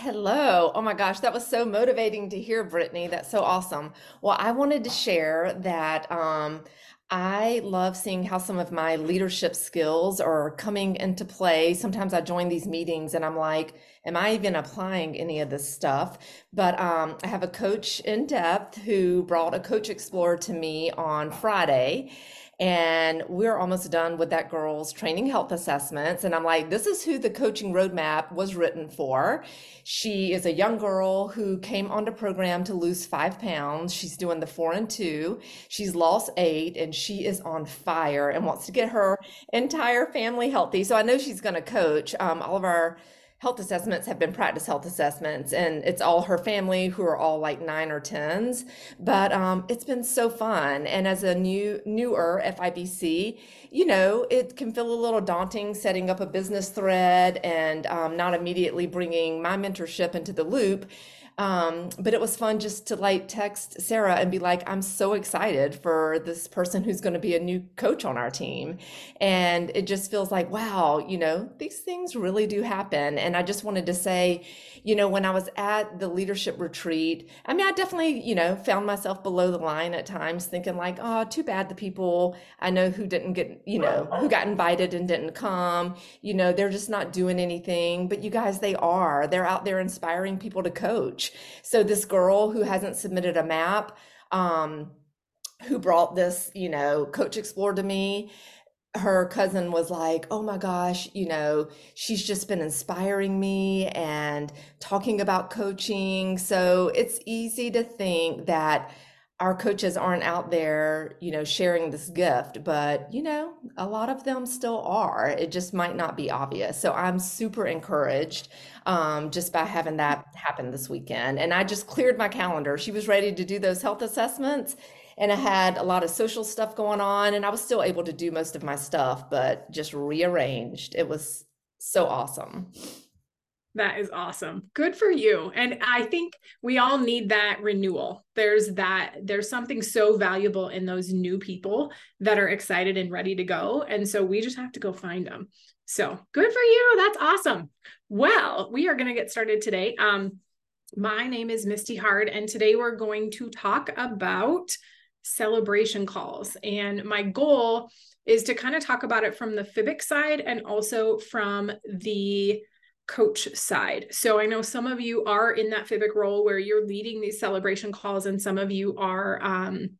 Hello. Oh my gosh, that was so motivating to hear, Brittany. That's so awesome. Well, I wanted to share that um, I love seeing how some of my leadership skills are coming into play. Sometimes I join these meetings and I'm like, am I even applying any of this stuff? But um, I have a coach in depth who brought a Coach Explorer to me on Friday. And we're almost done with that girl's training health assessments. And I'm like, this is who the coaching roadmap was written for. She is a young girl who came onto the program to lose five pounds. She's doing the four and two. She's lost eight and she is on fire and wants to get her entire family healthy. So I know she's going to coach. Um, all of our health assessments have been practice health assessments and it's all her family who are all like nine or tens. But um, it's been so fun. And as a new newer fibc you know it can feel a little daunting setting up a business thread and um, not immediately bringing my mentorship into the loop um, but it was fun just to like text Sarah and be like, I'm so excited for this person who's going to be a new coach on our team. And it just feels like, wow, you know, these things really do happen. And I just wanted to say, you know, when I was at the leadership retreat, I mean, I definitely, you know, found myself below the line at times thinking like, oh, too bad the people I know who didn't get, you know, who got invited and didn't come, you know, they're just not doing anything. But you guys, they are. They're out there inspiring people to coach. So this girl who hasn't submitted a map, um, who brought this, you know, Coach Explorer to me, her cousin was like, Oh my gosh, you know, she's just been inspiring me and talking about coaching. So it's easy to think that our coaches aren't out there, you know, sharing this gift, but you know, a lot of them still are. It just might not be obvious. So I'm super encouraged um, just by having that happen this weekend. And I just cleared my calendar. She was ready to do those health assessments, and I had a lot of social stuff going on, and I was still able to do most of my stuff, but just rearranged. It was so awesome. That is awesome. Good for you. And I think we all need that renewal. There's that, there's something so valuable in those new people that are excited and ready to go. And so we just have to go find them. So good for you. That's awesome. Well, we are going to get started today. Um, my name is Misti Hard, and today we're going to talk about celebration calls. And my goal is to kind of talk about it from the FIBIC side and also from the coach side. So I know some of you are in that FIBIC role where you're leading these celebration calls, and some of you are um,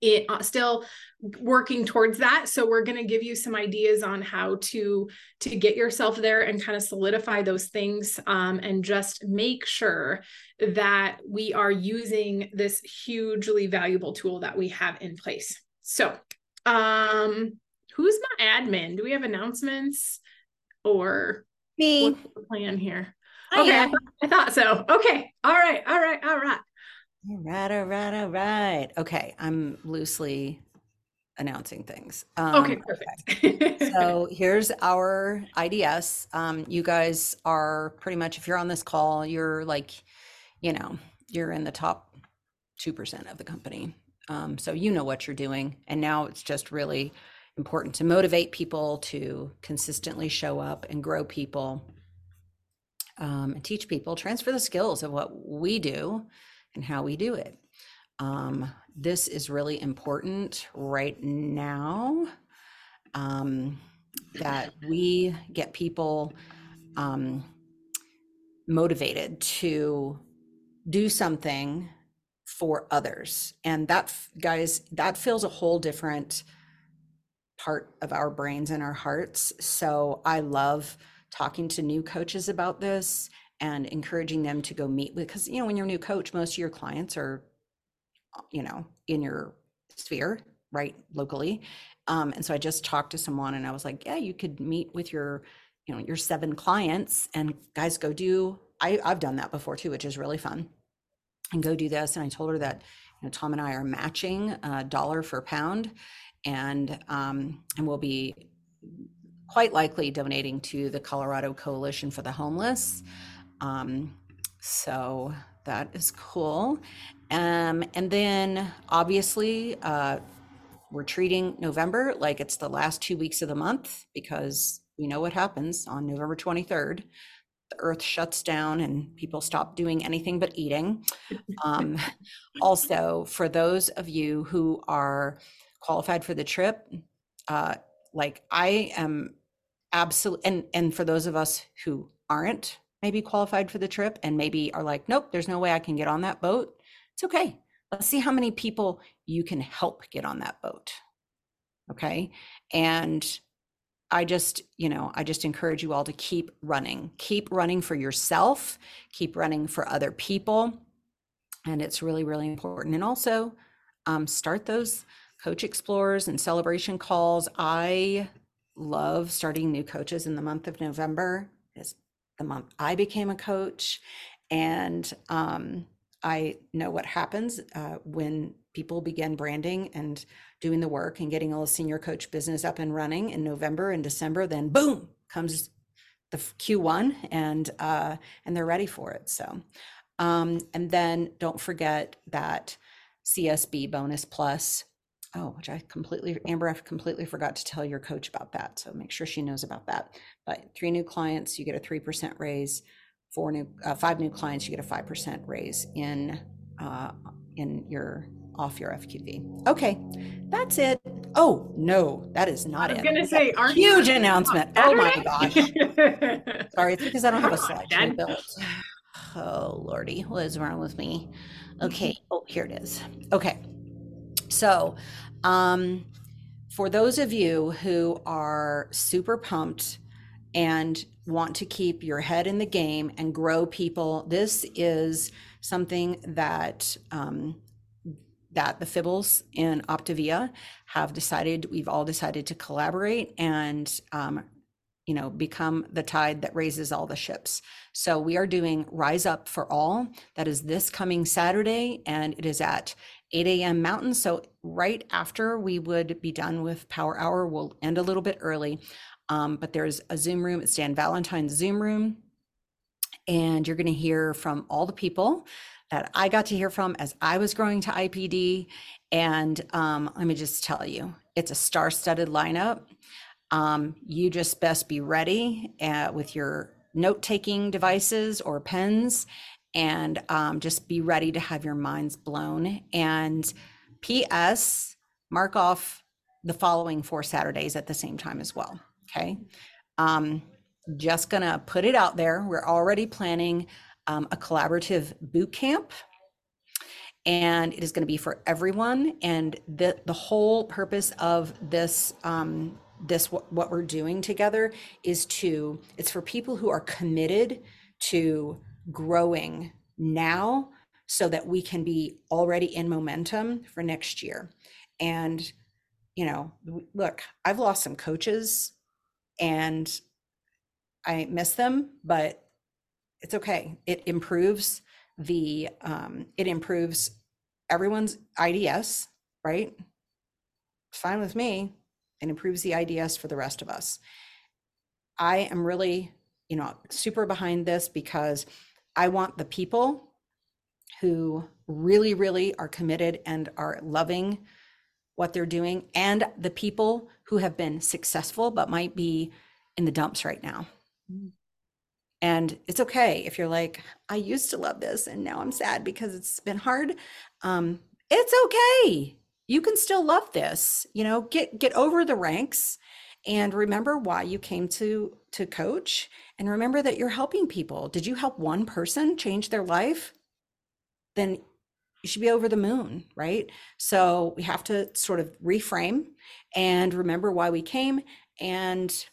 it, uh, still working towards that. So we're going to give you some ideas on how to to get yourself there and kind of solidify those things, um, and just make sure that we are using this hugely valuable tool that we have in place. So, um, who's my admin? Do we have announcements or me. What's the plan here? Okay, I, I thought so. Okay, all right, all right, all right. All right, all right, all right. Okay, I'm loosely announcing things. Um, okay, perfect. So here's our IDS. Um, you guys are pretty much, if you're on this call, you're like, you know, you're in the top 2% of the company. Um, so you know what you're doing. And now it's just really important to motivate people to consistently show up and grow people um, and teach people transfer the skills of what we do and how we do it um, this is really important right now um, that we get people um, motivated to do something for others and that guys that feels a whole different part of our brains and our hearts. So I love talking to new coaches about this and encouraging them to go meet with because you know when you're a new coach most of your clients are you know in your sphere right locally. Um, and so i just talked to someone and i was like yeah you could meet with your you know your seven clients and guys go do I, i've done that before too which is really fun. And go do this. And i told her that you know tom and i are matching a dollar for pound and um, and we'll be quite likely donating to the Colorado Coalition for the Homeless. Um, so that is cool. Um, and then obviously, uh, we're treating November like it's the last two weeks of the month because we know what happens on November 23rd. the earth shuts down and people stop doing anything but eating. Um, also, for those of you who are qualified for the trip, uh, like I am absolutely, and, and for those of us who aren't maybe qualified for the trip and maybe are like, nope, there's no way I can get on that boat, it's okay. Let's see how many people you can help get on that boat. Okay. And I just, you know, I just encourage you all to keep running, keep running for yourself, keep running for other people. And it's really, really important. And also um, start those coach explorers and celebration calls. I love starting new coaches in the month of November. The month I became a coach. And um, I know what happens uh, when people begin branding and doing the work and getting all the senior coach business up and running in November and December, then boom comes the Q1 and uh, and they're ready for it. So, um, and then don't forget that CSB bonus plus. Oh, which I completely, Amber, I completely forgot to tell your coach about that. So make sure she knows about that. But three new clients, you get a 3% raise. Four new, uh, five new clients, you get a 5% raise in, uh, in your off your FQV. Okay, that's it. Oh no, that is not it. I was it. gonna say, aren't Huge announcement. Oh my gosh. Sorry, it's because I don't have a slideshow built. Oh lordy, what is wrong with me? Okay, oh here it is. Okay, so um, for those of you who are super pumped and want to keep your head in the game and grow people, this is something that um, that the Fibbles in Optavia have decided. We've all decided to collaborate and um, you know become the tide that raises all the ships. So we are doing Rise Up for All. That is this coming Saturday, and it is at 8 a.m. Mountain. So right after we would be done with Power Hour, we'll end a little bit early. Um, but there's a Zoom room. It's Dan Valentine's Zoom room. And you're going to hear from all the people that I got to hear from as I was growing to IPD. And um, let me just tell you, it's a star studded lineup. Um, you just best be ready uh, with your note taking devices or pens and um, just be ready to have your minds blown. And P.S., mark off the following four Saturdays at the same time as well. Okay. Um, just gonna put it out there. We're already planning um, a collaborative boot camp and it is going to be for everyone and the the whole purpose of this um, this what, what we're doing together is to it's for people who are committed to growing now so that we can be already in momentum for next year and you know look i've lost some coaches and i miss them but it's okay. It improves the um, it improves everyone's ids right? It's fine with me. It improves the ids for the rest of us. I am really you know super behind this because i want the people who really really are committed and are loving what they're doing and the people who have been successful but might be in the dumps right now. Mm. and it's okay if you're like i used to love this and now i'm sad because it's been hard. Um, it's okay. You can still love this you know get get over the ranks and remember why you came to to coach and remember that you're helping people. Did you help one person change their life? Then you should be over the moon right so we have to sort of reframe and remember why we came and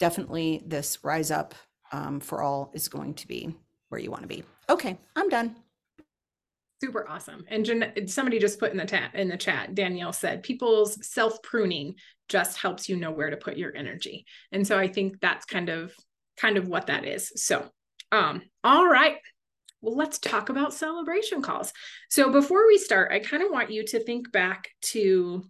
definitely this rise up um, for all is going to be where you want to be okay i'm done Super awesome. And Jan- somebody just put in the chat in the chat, Danielle said, people's self pruning just helps you know where to put your energy. And so I think that's kind of kind of what that is. So, um, all right. Well, let's talk about celebration calls. So before we start, I kind of want you to think back to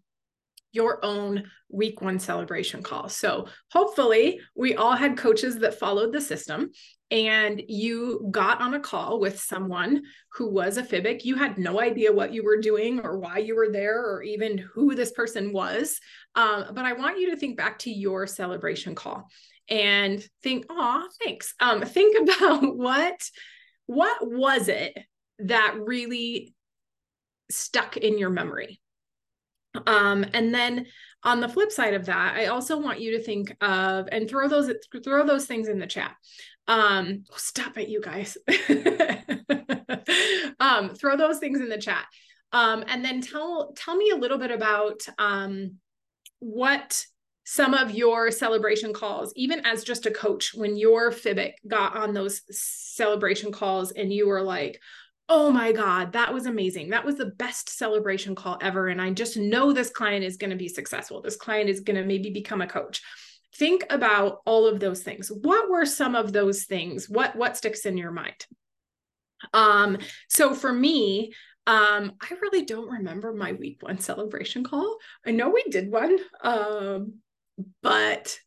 your own week one celebration call. So hopefully we all had coaches that followed the system and you got on a call with someone who was a FIBIC. You had no idea what you were doing or why you were there or even who this person was. Um, but I want you to think back to your celebration call and think, oh, thanks. Um, think about what what was it that really stuck in your memory? Um, and then on the flip side of that, I also want you to think of and throw those throw those things in the chat. Um, stop it, you guys. um, throw those things in the chat. Um, and then tell tell me a little bit about um, what some of your celebration calls, even as just a coach, when your FIBIC got on those celebration calls and you were like, oh my God, that was amazing. That was the best celebration call ever. And I just know this client is going to be successful. This client is going to maybe become a coach. Think about all of those things. What were some of those things? What what sticks in your mind? Um, so for me, um, I really don't remember my week one celebration call. I know we did one. Um, but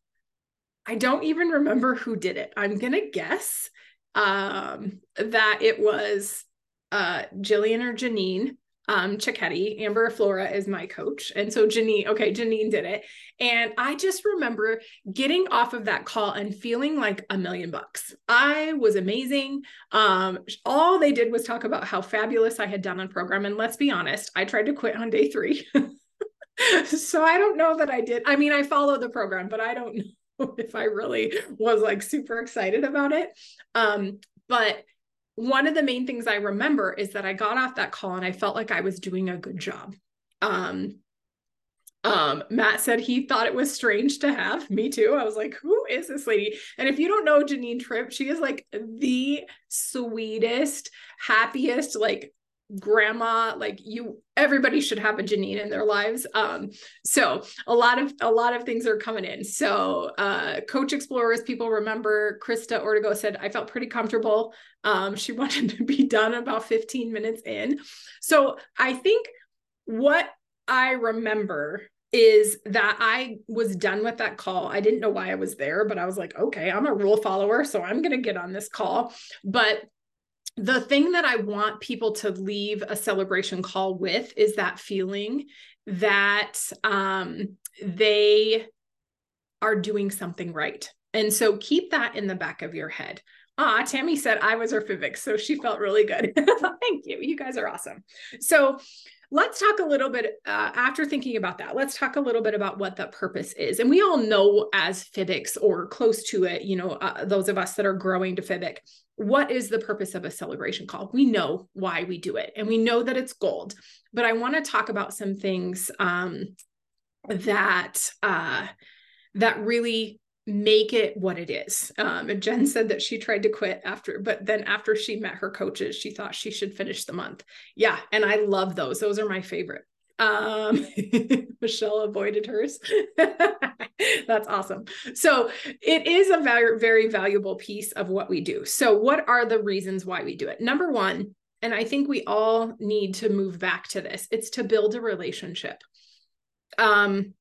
I don't even remember who did it. I'm going to guess um, that it was uh, Jillian or Janine um, Cicchetti. Amber Flora is my coach. And so Janine, okay, Janine did it. And I just remember getting off of that call and feeling like a million bucks. I was amazing. Um, all they did was talk about how fabulous I had done on program. And let's be honest, I tried to quit on day three. so I don't know that I did. I mean, I followed the program, but I don't know if I really was like super excited about it. Um, but one of the main things I remember is that I got off that call and I felt like I was doing a good job. Um, um, Matt said he thought it was strange to have me too. I was like, who is this lady? And if you don't know Janine Tripp, she is like the sweetest, happiest, like grandma like you everybody should have a janine in their lives um so a lot of a lot of things are coming in so uh coach explorers people remember krista ortego said i felt pretty comfortable um she wanted to be done about 15 minutes in so i think what i remember is that I was done with that call. I didn't know why I was there, but I was like, okay, I'm a rule follower, so I'm going to get on this call. But the thing that I want people to leave a celebration call with is that feeling that um, they are doing something right. And so keep that in the back of your head. Ah, Tammy said I was her FIBIC, so she felt really good. Thank you. You guys are awesome. So let's talk a little bit uh, after thinking about that. Let's talk a little bit about what the purpose is. And we all know as FIBICs or close to it, you know, uh, those of us that are growing to FIBIC, what is the purpose of a celebration call? We know why we do it and we know that it's gold. But I want to talk about some things um, that uh, that really make it what it is. Um, and Jen said that she tried to quit after, but then after she met her coaches, she thought she should finish the month. Yeah, and I love those. Those are my favorite. Um, Michelle avoided hers. That's awesome. So it is a very, very valuable piece of what we do. So, what are the reasons why we do it? Number one, and I think we all need to move back to this, it's to build a relationship. Um,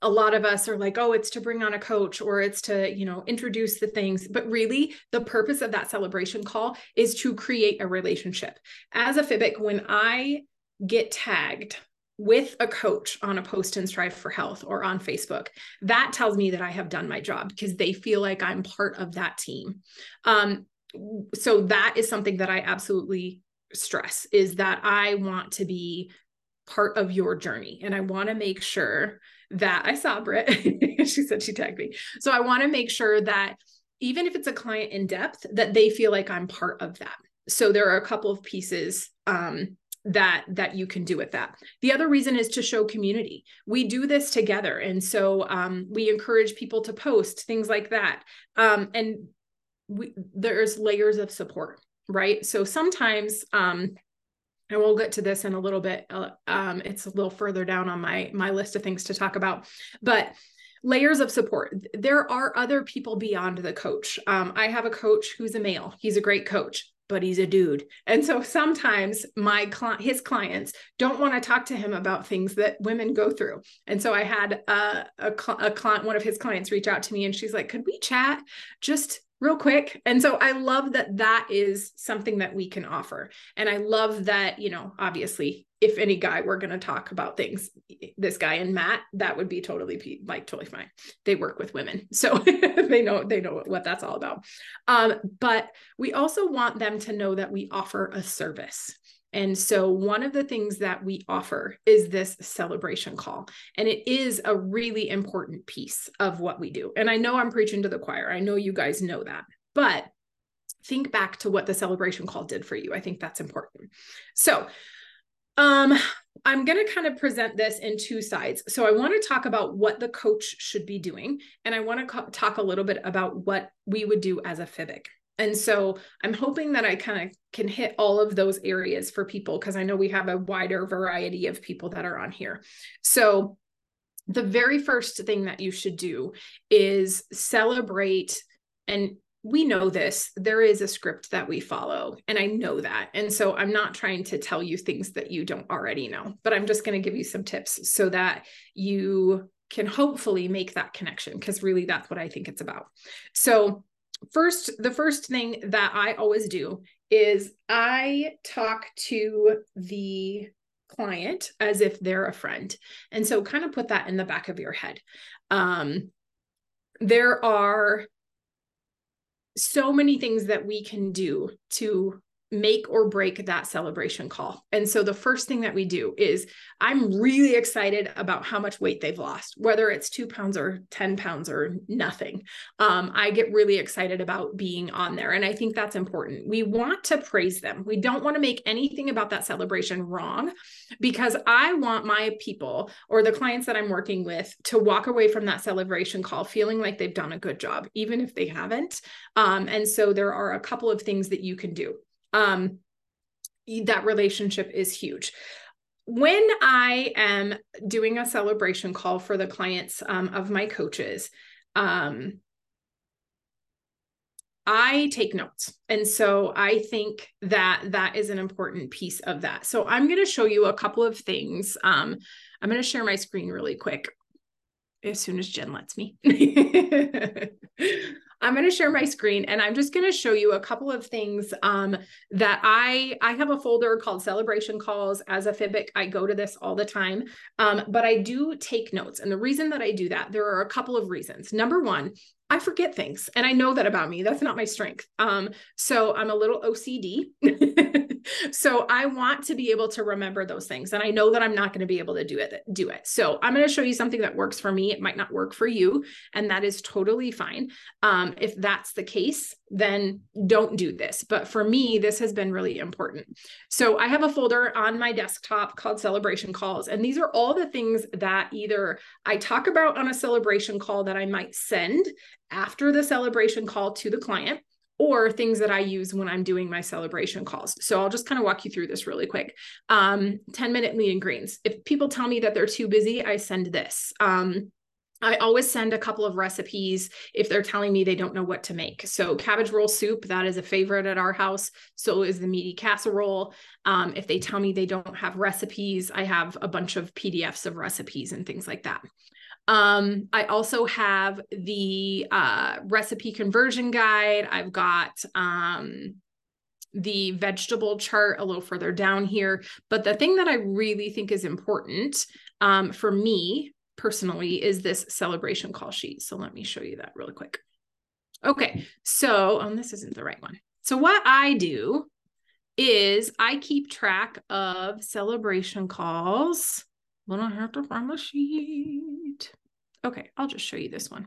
a lot of us are like, oh, it's to bring on a coach or it's to, you know, introduce the things. But really, the purpose of that celebration call is to create a relationship. As a FIBIC, when I get tagged with a coach on a post in Strive for Health or on Facebook, that tells me that I have done my job because they feel like I'm part of that team. Um, so that is something that I absolutely stress is that I want to be part of your journey and I want to make sure that I saw Britt. she said she tagged me. So I want to make sure that even if it's a client in depth, that they feel like I'm part of that. So there are a couple of pieces um, that that you can do with that. The other reason is to show community. We do this together. And so um, we encourage people to post things like that. Um, and we, there's layers of support right? So sometimes um, and we'll get to this in a little bit uh, um, it's a little further down on my my list of things to talk about. But layers of support there are other people beyond the coach. Um, i have a coach who's a male. He's a great coach but he's a dude. And so sometimes my his clients don't want to talk to him about things that women go through. And so I had a, a, a client, one of his clients reach out to me and she's like, could we chat just real quick. And so I love that that is something that we can offer. And I love that, you know, obviously, if any guy we're going to talk about things, this guy and Matt, that would be totally like totally fine. They work with women. So they know they know what that's all about. Um, but we also want them to know that we offer a service. And so, one of the things that we offer is this celebration call. And it is a really important piece of what we do. And I know I'm preaching to the choir, I know you guys know that. But think back to what the celebration call did for you. I think that's important. So, um, I'm going to kind of present this in two sides. So, I want to talk about what the coach should be doing, and I want to co- talk a little bit about what we would do as a FIBIC. And so I'm hoping that I kind of can hit all of those areas for people because I know we have a wider variety of people that are on here. So the very first thing that you should do is celebrate and we know this there is a script that we follow and i know that. And so i'm not trying to tell you things that you don't already know but i'm just going to give you some tips so that you can hopefully make that connection because really that's what i think it's about. So first the first thing that i always do is i talk to the client as if they're a friend. And so kind of put that in the back of your head. Um, there are so many things that we can do to make or break that celebration call. And so the first thing that we do is I'm really excited about how much weight they've lost, whether it's two pounds or 10 pounds or nothing. Um, I get really excited about being on there. And I think that's important. We want to praise them. We don't want to make anything about that celebration wrong because I want my people or the clients that I'm working with to walk away from that celebration call feeling like they've done a good job, even if they haven't. Um, and so there are a couple of things that you can do um, that relationship is huge. When I am doing a celebration call for the clients um, of my coaches, um, I take notes. And so I think that that is an important piece of that. So I'm going to show you a couple of things. Um, I'm going to share my screen really quick as soon as Jen lets me. I'm going to share my screen and I'm just going to show you a couple of things um, that I I have a folder called celebration calls as a FIBIC. I go to this all the time, um, but I do take notes. And the reason that I do that, there are a couple of reasons. Number one, I forget things and I know that about me. That's not my strength. Um, so I'm a little OCD. so I want to be able to remember those things. And I know that I'm not going to be able to do it, do it. So I'm going to show you something that works for me. It might not work for you. And that is totally fine. Um, if that's the case, then don't do this. But for me, this has been really important. So I have a folder on my desktop called celebration calls. And these are all the things that either I talk about on a celebration call that I might send after the celebration call to the client or things that I use when I'm doing my celebration calls. So I'll just kind of walk you through this really quick. Um, 10 minute meet and greens. If people tell me that they're too busy, I send this. Um, I always send a couple of recipes if they're telling me they don't know what to make. So, cabbage roll soup, that is a favorite at our house. So is the meaty casserole. Um, if they tell me they don't have recipes, I have a bunch of PDFs of recipes and things like that. Um, I also have the uh, recipe conversion guide. I've got um, the vegetable chart a little further down here. But the thing that I really think is important um, for me personally is this celebration call sheet. So let me show you that really quick. Okay, so um, this isn't the right one. So what I do is I keep track of celebration calls. Then I have to find the sheet. Okay, I'll just show you this one.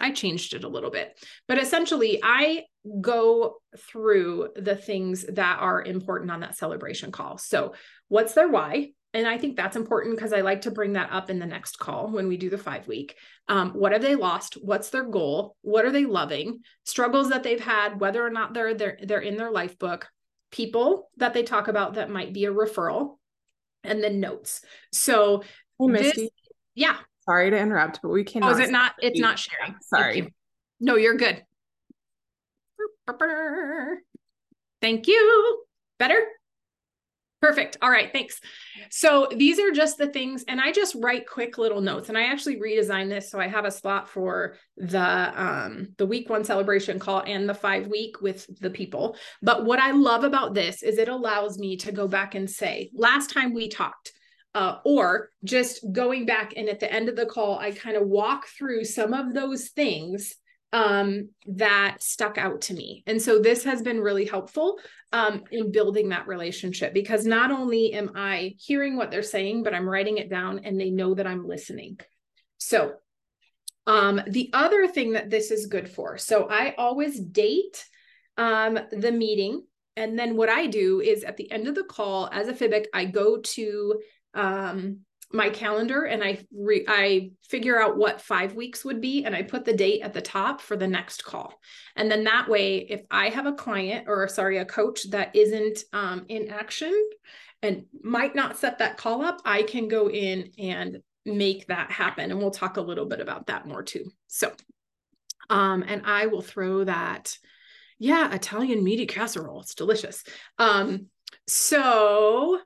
I changed it a little bit, but essentially, I go through the things that are important on that celebration call. So, what's their why? And I think that's important because I like to bring that up in the next call when we do the five week. Um, what have they lost? What's their goal? What are they loving? Struggles that they've had, whether or not they're they're, they're in their life book, people that they talk about that might be a referral, and then notes. So, hey, Misti. This, yeah. Sorry to interrupt, but we cannot. Oh, is it not? It's not sharing. Sorry. You. No, you're good. Thank you. Better? Perfect. All right. Thanks. So these are just the things, and I just write quick little notes. And I actually redesigned this so I have a slot for the um the week one celebration call and the five week with the people. But what I love about this is it allows me to go back and say, last time we talked, uh, or just going back and at the end of the call, I kind of walk through some of those things um, that stuck out to me. And so this has been really helpful um, in building that relationship because not only am I hearing what they're saying, but I'm writing it down and they know that I'm listening. So um, the other thing that this is good for, so I always date um, the meeting. And then what I do is at the end of the call, as a FIBIC, I go to um, my calendar and I re- I figure out what 5 weeks would be and I put the date at the top for the next call. And then that way if I have a client or sorry a coach that isn't um, in action and might not set that call up, I can go in and make that happen and we'll talk a little bit about that more too. So um and I will throw that yeah, Italian meaty casserole. It's delicious. Um so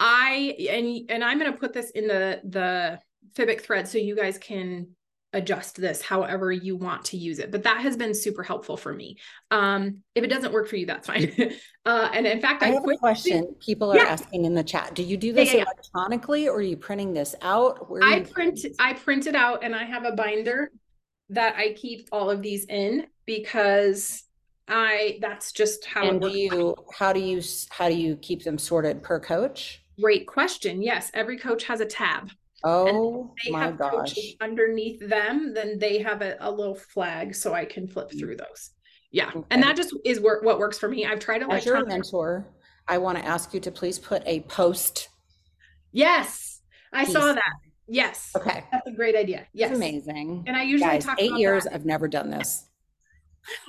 I and and I'm going to put this in the the Fibic thread so you guys can adjust this however you want to use it. But that has been super helpful for me. Um, if it doesn't work for you, that's fine. uh, and in fact, I, I have a question. People are yeah. asking in the chat. Do you do this yeah, yeah, electronically or are you printing this out? I print I print it out and I have a binder that I keep all of these in because I that's just how and do you how do you how do you keep them sorted per coach? Great question. Yes, every coach has a tab. Oh they my have gosh. underneath them, then they have a, a, little flag so I can flip mm. through those. Yeah. Okay. And that just is work, what works for me. I've tried to As your mentor, I want to ask you to please put a post. Yes. I piece. saw that. Yes. Okay. That's a great idea. Yes. That's amazing. And I usually Guys, talk eight years. That. I've never done this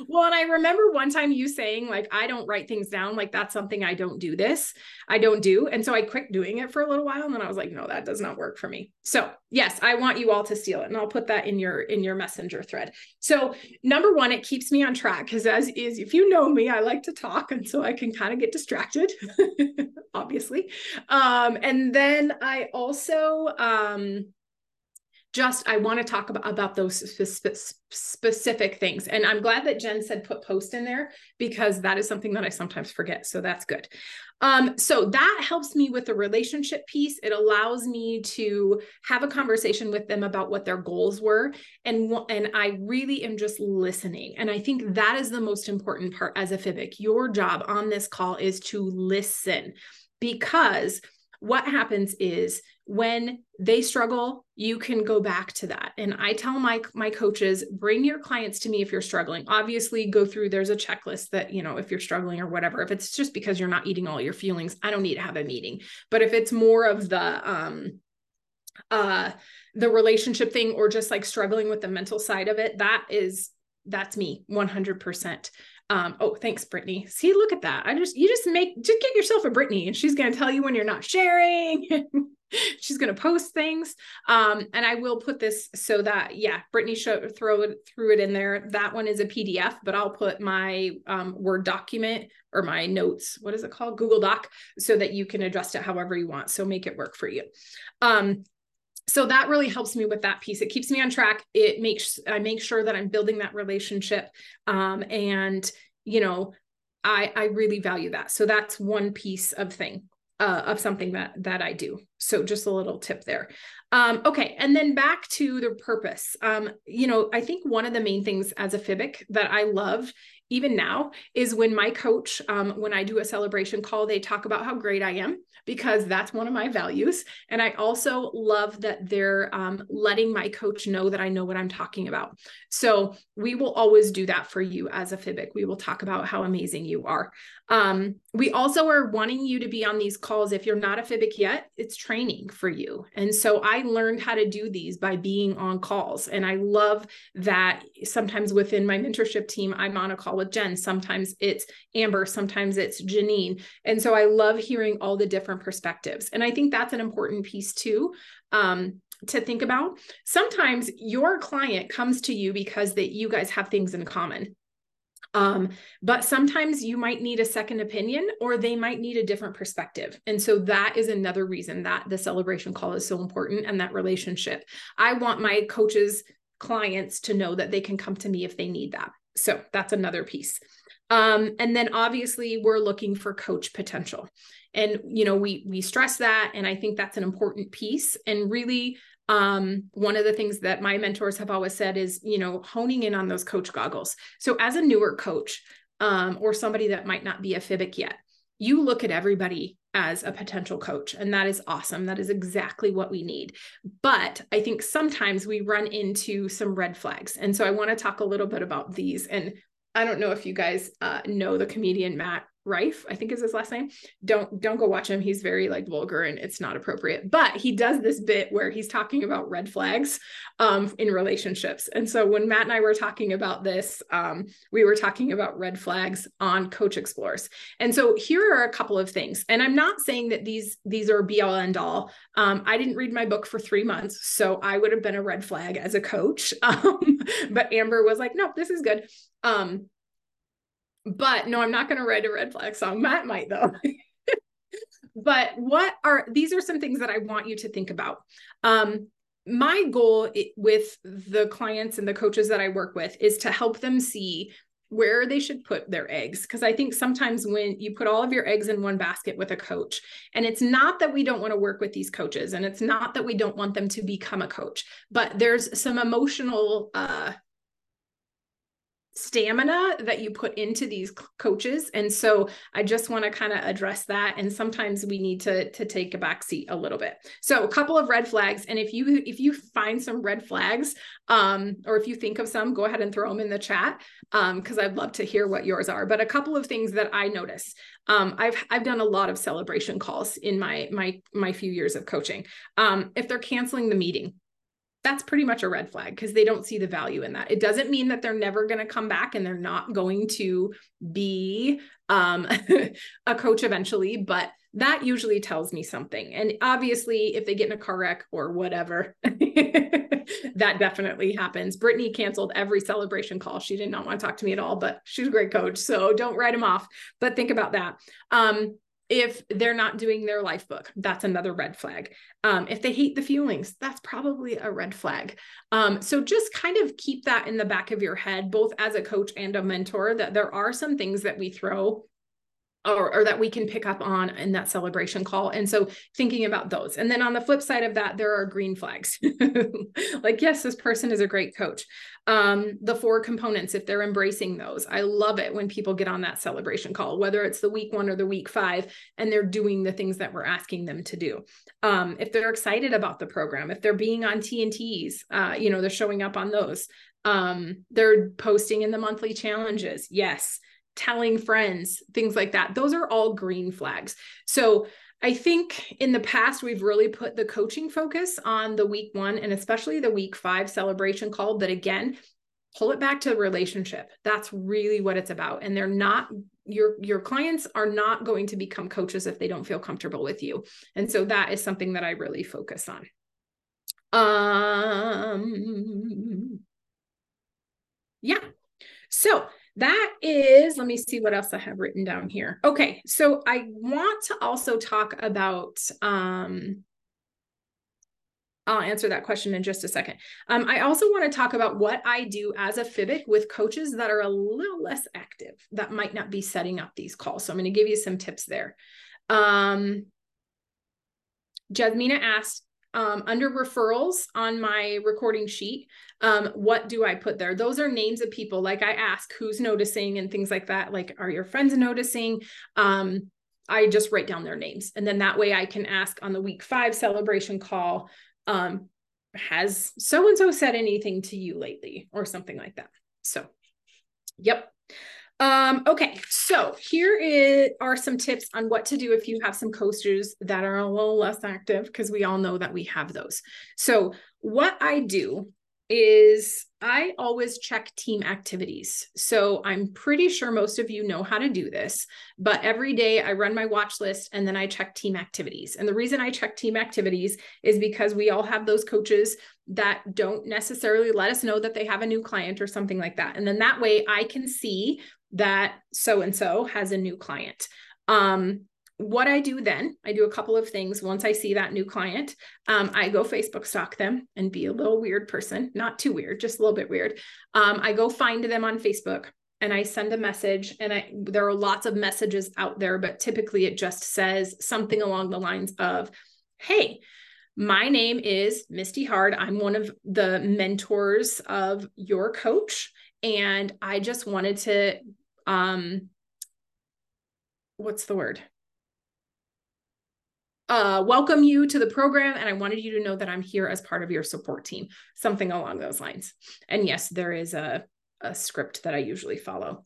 well, and I remember one time you saying, like, I don't write things down. Like, that's something I don't do this. I don't do. And so I quit doing it for a little while. And then I was like, no, that does not work for me. So yes, I want you all to steal it. And I'll put that in your in your messenger thread. So number one, it keeps me on track because as is, if you know me, I like to talk. And so I can kind of get distracted, obviously. Um, and then I also um just I want to talk about, about those spe- specific things. And I'm glad that Jen said put post in there because that is something that I sometimes forget. So that's good. Um, so that helps me with the relationship piece. It allows me to have a conversation with them about what their goals were. And, and I really am just listening. And I think that is the most important part as a FIBIC. Your job on this call is to listen because what happens is when they struggle you can go back to that and i tell my my coaches bring your clients to me if you're struggling obviously go through there's a checklist that you know if you're struggling or whatever if it's just because you're not eating all your feelings i don't need to have a meeting but if it's more of the um uh the relationship thing or just like struggling with the mental side of it that is that's me 100% um, oh, thanks, Brittany. See, look at that. I just, you just make, just get yourself a Brittany and she's to tell you when you're not sharing. she's going to post things. Um, and I will put this so that, yeah, Brittany show, throw it, threw it in there. That one is a PDF, but I'll put my um, Word document or my notes, what is it called? Google Doc, so that you can adjust it however you want. So make it work for you. Um, so that really helps me with that piece it keeps me on track it makes i make sure that i'm building that relationship um, and you know i i really value that so that's one piece of thing uh, of something that that i do. So just a little tip there. Um, okay and then back to the purpose. Um, you know i think one of the main things as a fibic that i love even now is when my coach um, when i do a celebration call they talk about how great i am because that's one of my values. And I also love that they're um, letting my coach know that I know what I'm talking about. So we will always do that for you as a FIBIC. We will talk about how amazing you are. Um, we also are wanting you to be on these calls. If you're not a FIBIC yet, it's training for you. And so I learned how to do these by being on calls. And I love that sometimes within my mentorship team, I'm on a call with Jen. Sometimes it's Amber, sometimes it's Janine. And so I love hearing all the different perspectives. And I think that's an important piece too. Um, to think about sometimes your client comes to you because that you guys have things in common Um, but sometimes you might need a second opinion or they might need a different perspective. And so that is another reason that the celebration call is so important and that relationship. I want my coaches, clients to know that they can come to me if they need that. So that's another piece. Um, and then obviously we're looking for coach potential. And you know, we we stress that and I think that's an important piece and really um, one of the things that my mentors have always said is, you know, honing in on those coach goggles. So as a newer coach um, or somebody that might not be a FIBIC yet, you look at everybody as a potential coach. And that is awesome. That is exactly what we need. But I think sometimes we run into some red flags. And so I want to talk a little bit about these. And I don't know if you guys uh, know the comedian Matt Rife, I think is his last name. Don't don't go watch him. He's very like vulgar and it's not appropriate. But he does this bit where he's talking about red flags um, in relationships. And so when Matt and I were talking about this, um, we were talking about red flags on Coach Explores. And so here are a couple of things. And I'm not saying that these these are be all end all. Um, I didn't read my book for three months, so I would have been a red flag as a coach. Um, but Amber was like, no, this is good. Um, but no, I'm not going to write a red flag song. Matt might though. but what are these are some things that I want you to think about. Um, my goal with the clients and the coaches that I work with is to help them see where they should put their eggs. Because I think sometimes when you put all of your eggs in one basket with a coach, and it's not that we don't want to work with these coaches, and it's not that we don't want them to become a coach, but there's some emotional uh, stamina that you put into these coaches. And so i just want to kind of address that. And sometimes we need to to take a back seat a little bit. So a couple of red flags. And if you if you find some red flags um or if you think of some go ahead and throw them in the chat um because i'd love to hear what yours are. But a couple of things that i notice um i've i've done a lot of celebration calls in my my my few years of coaching. Um if they're canceling the meeting that's pretty much a red flag because they don't see the value in that. It doesn't mean that they're never going to come back and they're not going to be um, a coach eventually, but that usually tells me something. And obviously, if they get in a car wreck or whatever, that definitely happens. Brittany canceled every celebration call. She did not want to talk to me at all, but she's a great coach. So don't write them off, but think about that. Um, if they're not doing their life book that's another red flag. Um, if they hate the feelings that's probably a red flag. Um, so just kind of keep that in the back of your head both as a coach and a mentor that there are some things that we throw or, or, that we can pick up on in that celebration call. And so thinking about those. And then on the flip side of that, there are green flags. like, yes, this person is a great coach. Um, the four components, if they're embracing those, I love it when people get on that celebration call, whether it's the week one or the week five, and they're doing the things that we're asking them to do. Um, if they're excited about the program, if they're being on TNTs, uh, you know, they're showing up on those. Um, they're posting in the monthly challenges. Yes telling friends, things like that. Those are all green flags. So I think in the past, we've really put the coaching focus on the week one and especially the week five celebration call. But again, pull it back to the relationship. That's really what it's about. And they're not your your clients are not going to become coaches if they don't feel comfortable with you. And so that is something that I really focus on. Um yeah. So that is, let me see what else I have written down here. Okay, so I want to also talk about, um, I'll answer that question in just a second. Um, I also want to talk about what I do as a FIBIC with coaches that are a little less active that might not be setting up these calls. So I'm going to give you some tips there. Um, Jasmina asked, um, under referrals on my recording sheet, um, what do I put there? Those are names of people. Like I ask who's noticing and things like that. Like, are your friends noticing? Um, I just write down their names. And then that way I can ask on the week five celebration call, um, has so and so said anything to you lately or something like that? So, yep. Um, okay, so here is, are some tips on what to do if you have some coasters that are a little less active, because we all know that we have those. So what I do is I always check team activities. So I'm pretty sure most of you know how to do this, but every day I run my watch list and then I check team activities. And the reason I check team activities is because we all have those coaches that don't necessarily let us know that they have a new client or something like that. And then that way I can see that so and so has a new client. Um, what I do then, I do a couple of things. Once I see that new client, um, I go Facebook stalk them and be a little weird person, not too weird, just a little bit weird. Um, I go find them on Facebook and I send a message. And I there are lots of messages out there, but typically it just says something along the lines of, "Hey." My name is Misti Hard. I'm one of the mentors of your coach. And I just wanted to, um, what's the word? Uh, welcome you to the program. And I wanted you to know that I'm here as part of your support team, something along those lines. And yes, there is a, a script that I usually follow.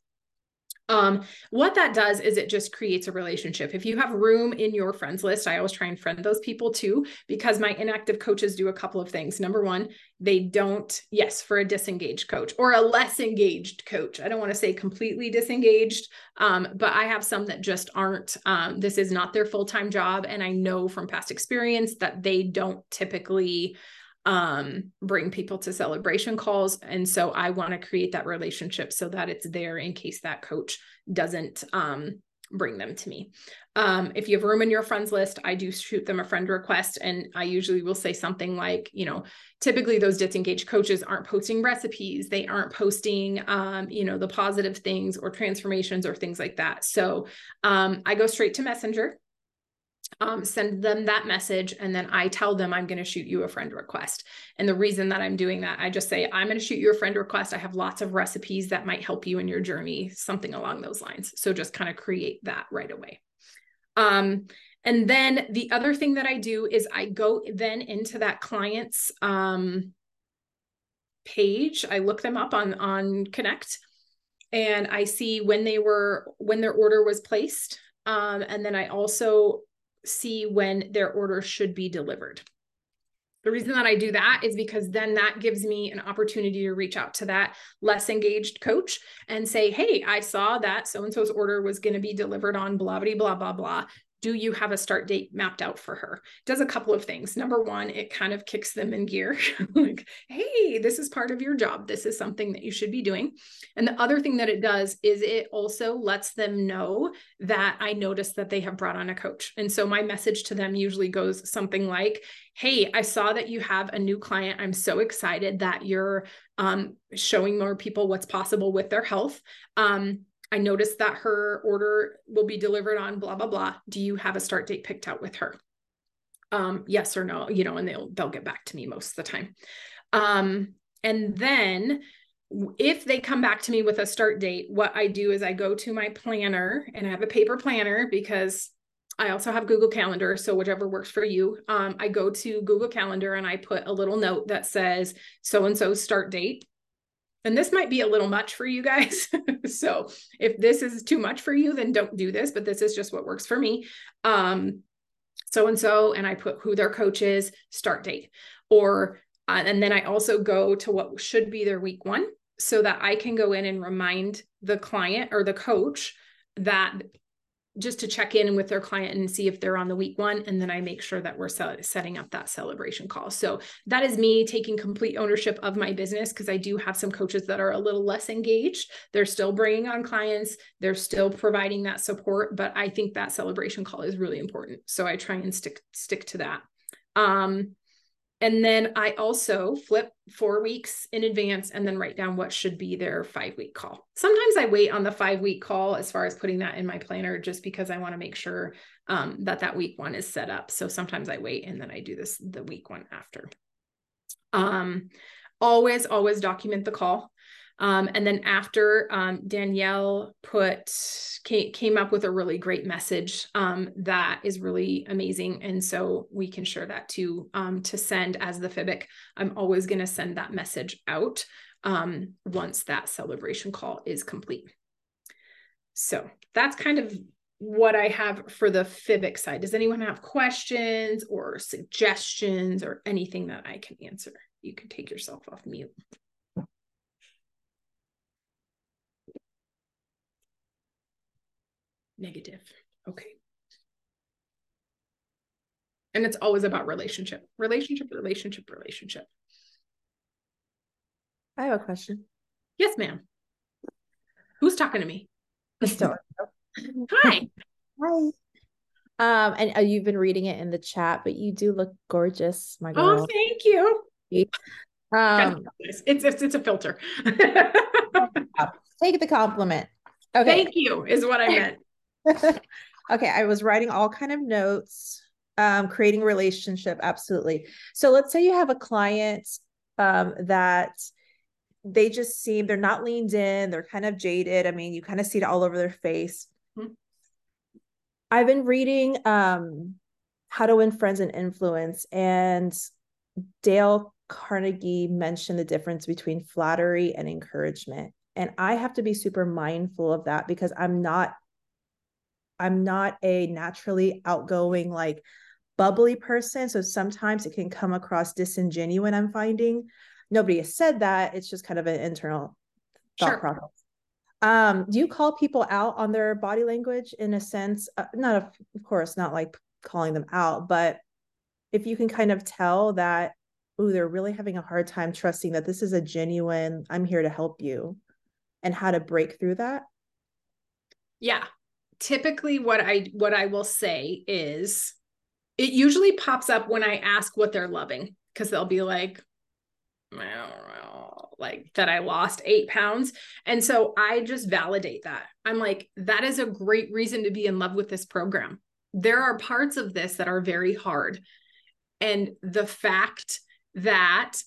Um, what that does is it just creates a relationship. If you have room in your friends list, I always try and friend those people too, because my inactive coaches do a couple of things. Number one, they don't, yes, for a disengaged coach or a less engaged coach. I don't want to say completely disengaged, um, but I have some that just aren't, um, this is not their full time job. And I know from past experience that they don't typically um, bring people to celebration calls. And so I want to create that relationship so that it's there in case that coach doesn't um, bring them to me. Um, if you have room in your friends list, I do shoot them a friend request. And I usually will say something like, you know, typically those disengaged coaches aren't posting recipes, they aren't posting, um, you know, the positive things or transformations or things like that. So um, I go straight to Messenger um, send them that message and then I tell them I'm going to shoot you a friend request. And the reason that I'm doing that, I just say, I'm going to shoot you a friend request. I have lots of recipes that might help you in your journey, something along those lines. So just kind of create that right away. Um, and then the other thing that I do is I go then into that client's um, page. I look them up on on Connect and I see when they were when their order was placed. Um, and then I also see when their order should be delivered. The reason that I do that is because then that gives me an opportunity to reach out to that less engaged coach and say, Hey, I saw that so and so's order was going to be delivered on blah, blah, blah, blah, blah do you have a start date mapped out for her? Does a couple of things. Number one, it kind of kicks them in gear like, hey, this is part of your job. This is something that you should be doing. And the other thing that it does is it also lets them know that I noticed that they have brought on a coach. And so my message to them usually goes something like, hey, I saw that you have a new client. I'm so excited that you're um, showing more people what's possible with their health. Um, I noticed that her order will be delivered on blah blah blah. Do you have a start date picked out with her? Um, yes or no, you know, and they'll they'll get back to me most of the time. Um, and then if they come back to me with a start date, what I do is I go to my planner and I have a paper planner because I also have Google Calendar. So, whichever works for you, um, I go to Google Calendar and I put a little note that says so and so start date and this might be a little much for you guys. so if this is too much for you, then don't do this, but this is just what works for me. Um, so and so, and I put who their coach is, start date. Or, uh, and then I also go to what should be their week one so that I can go in and remind the client or the coach that just to check in with their client and see if they're on the week one. And then I make sure that we're setting up that celebration call. So that is me taking complete ownership of my business because I do have some coaches that are a little less engaged. They're still bringing on clients, they're still providing that support, but I think that celebration call is really important. So I try and stick stick to that. Um, and then I also flip four weeks in advance and then write down what should be their five week call. Sometimes I wait on the five week call as far as putting that in my planner just because I want to make sure um, that that week one is set up. So sometimes I wait and then I do this the week one after. Um, always, always document the call. Um, and then after um, Danielle put came, up with a really great message um, that is really amazing, and so we can share that too um, to send as the FIBIC. I'm always going to send that message out um, once that celebration call is complete. So that's kind of what I have for the FIBIC side. Does anyone have questions or suggestions or anything that I can answer? You can take yourself off mute. Negative. Okay. And it's always about relationship, relationship, relationship, relationship. I have a question. Yes, ma'am. Who's talking to me? Hi. Hi. Um, and uh, you've been reading it in the chat, but you do look gorgeous, my girl. Oh, thank you. um, It's it's it's a filter. take the compliment. Okay. Thank you is what I meant. okay, I was writing all kind of notes. Um, creating relationship, absolutely. So let's say you have a client um that they just seem they're not leaned in, they're kind of jaded. I mean, you kind of see it all over their face. Mhm. I've been reading um How to Win Friends and Influence, and Dale Carnegie mentioned the difference between flattery and encouragement. And I have to be super mindful of that because I'm not I'm not a naturally outgoing like bubbly person, so sometimes it can come across disingenuous I'm finding. Nobody has said that. It's just kind of an internal thought Sure. process. Um, do you call people out on their body language in a sense? Uh, not of, of course, not like calling them out, but if you can kind of tell that, oh, they're really having a hard time trusting that this is a genuine, I'm here to help you, and how to break through that. Yeah. Typically what I what I will say is it usually pops up when I ask what they're loving because they'll be like I don't know, like that I lost 8 pounds and so I just validate that. I'm like that is a great reason to be in love with this program. There are parts of this that are very hard and the fact that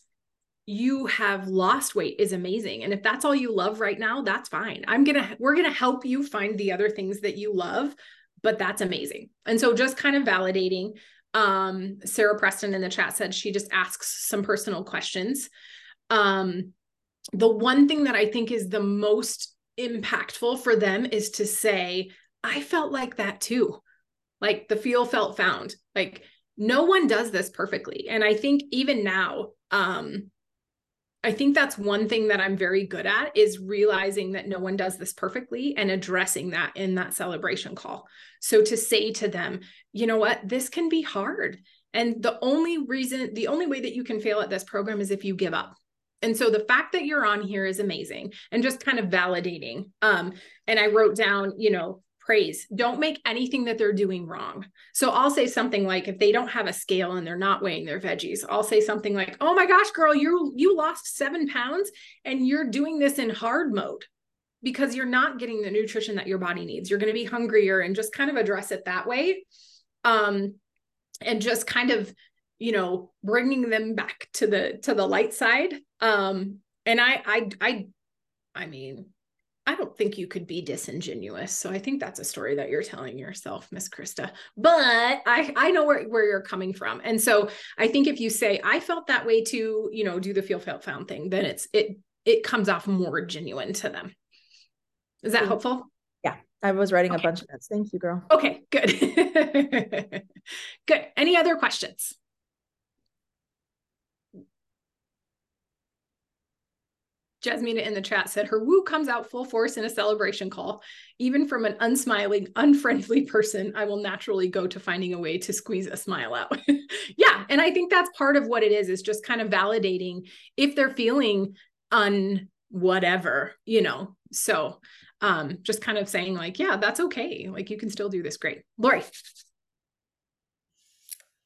you have lost weight is amazing. And if that's all you love right now that's fine. I'm gonna we're gonna help you find the other things that you love but that's amazing. And so just kind of validating um sarah preston in the chat said she just asks some personal questions. Um the one thing that i think is the most impactful for them is to say i felt like that too. Like the feel felt found. Like no one does this perfectly. And i think even now um I think that's one thing that I'm very good at is realizing that no one does this perfectly and addressing that in that celebration call. So to say to them, you know what, this can be hard. And the only reason, the only way that you can fail at this program is if you give up. And so the fact that you're on here is amazing and just kind of validating. Um, and I wrote down, you know, praise. Don't make anything that they're doing wrong. So I'll say something like if they don't have a scale and they're not weighing their veggies, I'll say something like, "Oh my gosh, girl, you you lost 7 pounds and you're doing this in hard mode." Because you're not getting the nutrition that your body needs. You're going to be hungrier and just kind of address it that way. Um and just kind of, you know, bringing them back to the to the light side. Um and I I I I mean, I don't think you could be disingenuous. So I think that's a story that you're telling yourself, Miss Krista. But I I know where, where you're coming from. And so I think if you say, I felt that way too, you know, do the feel felt found thing, then it's it it comes off more genuine to them. Is that helpful? Yeah. I was writing Okay. a bunch of notes. Thank you, girl. Okay, good. good. Any other questions? Jasmina in the chat said her woo comes out full force in a celebration call. Even from an unsmiling, unfriendly person, I will naturally go to finding a way to squeeze a smile out. yeah. And I think that's part of what it is, is just kind of validating if they're feeling un whatever, you know. So um just kind of saying, like, yeah, that's okay. Like you can still do this great. Lori.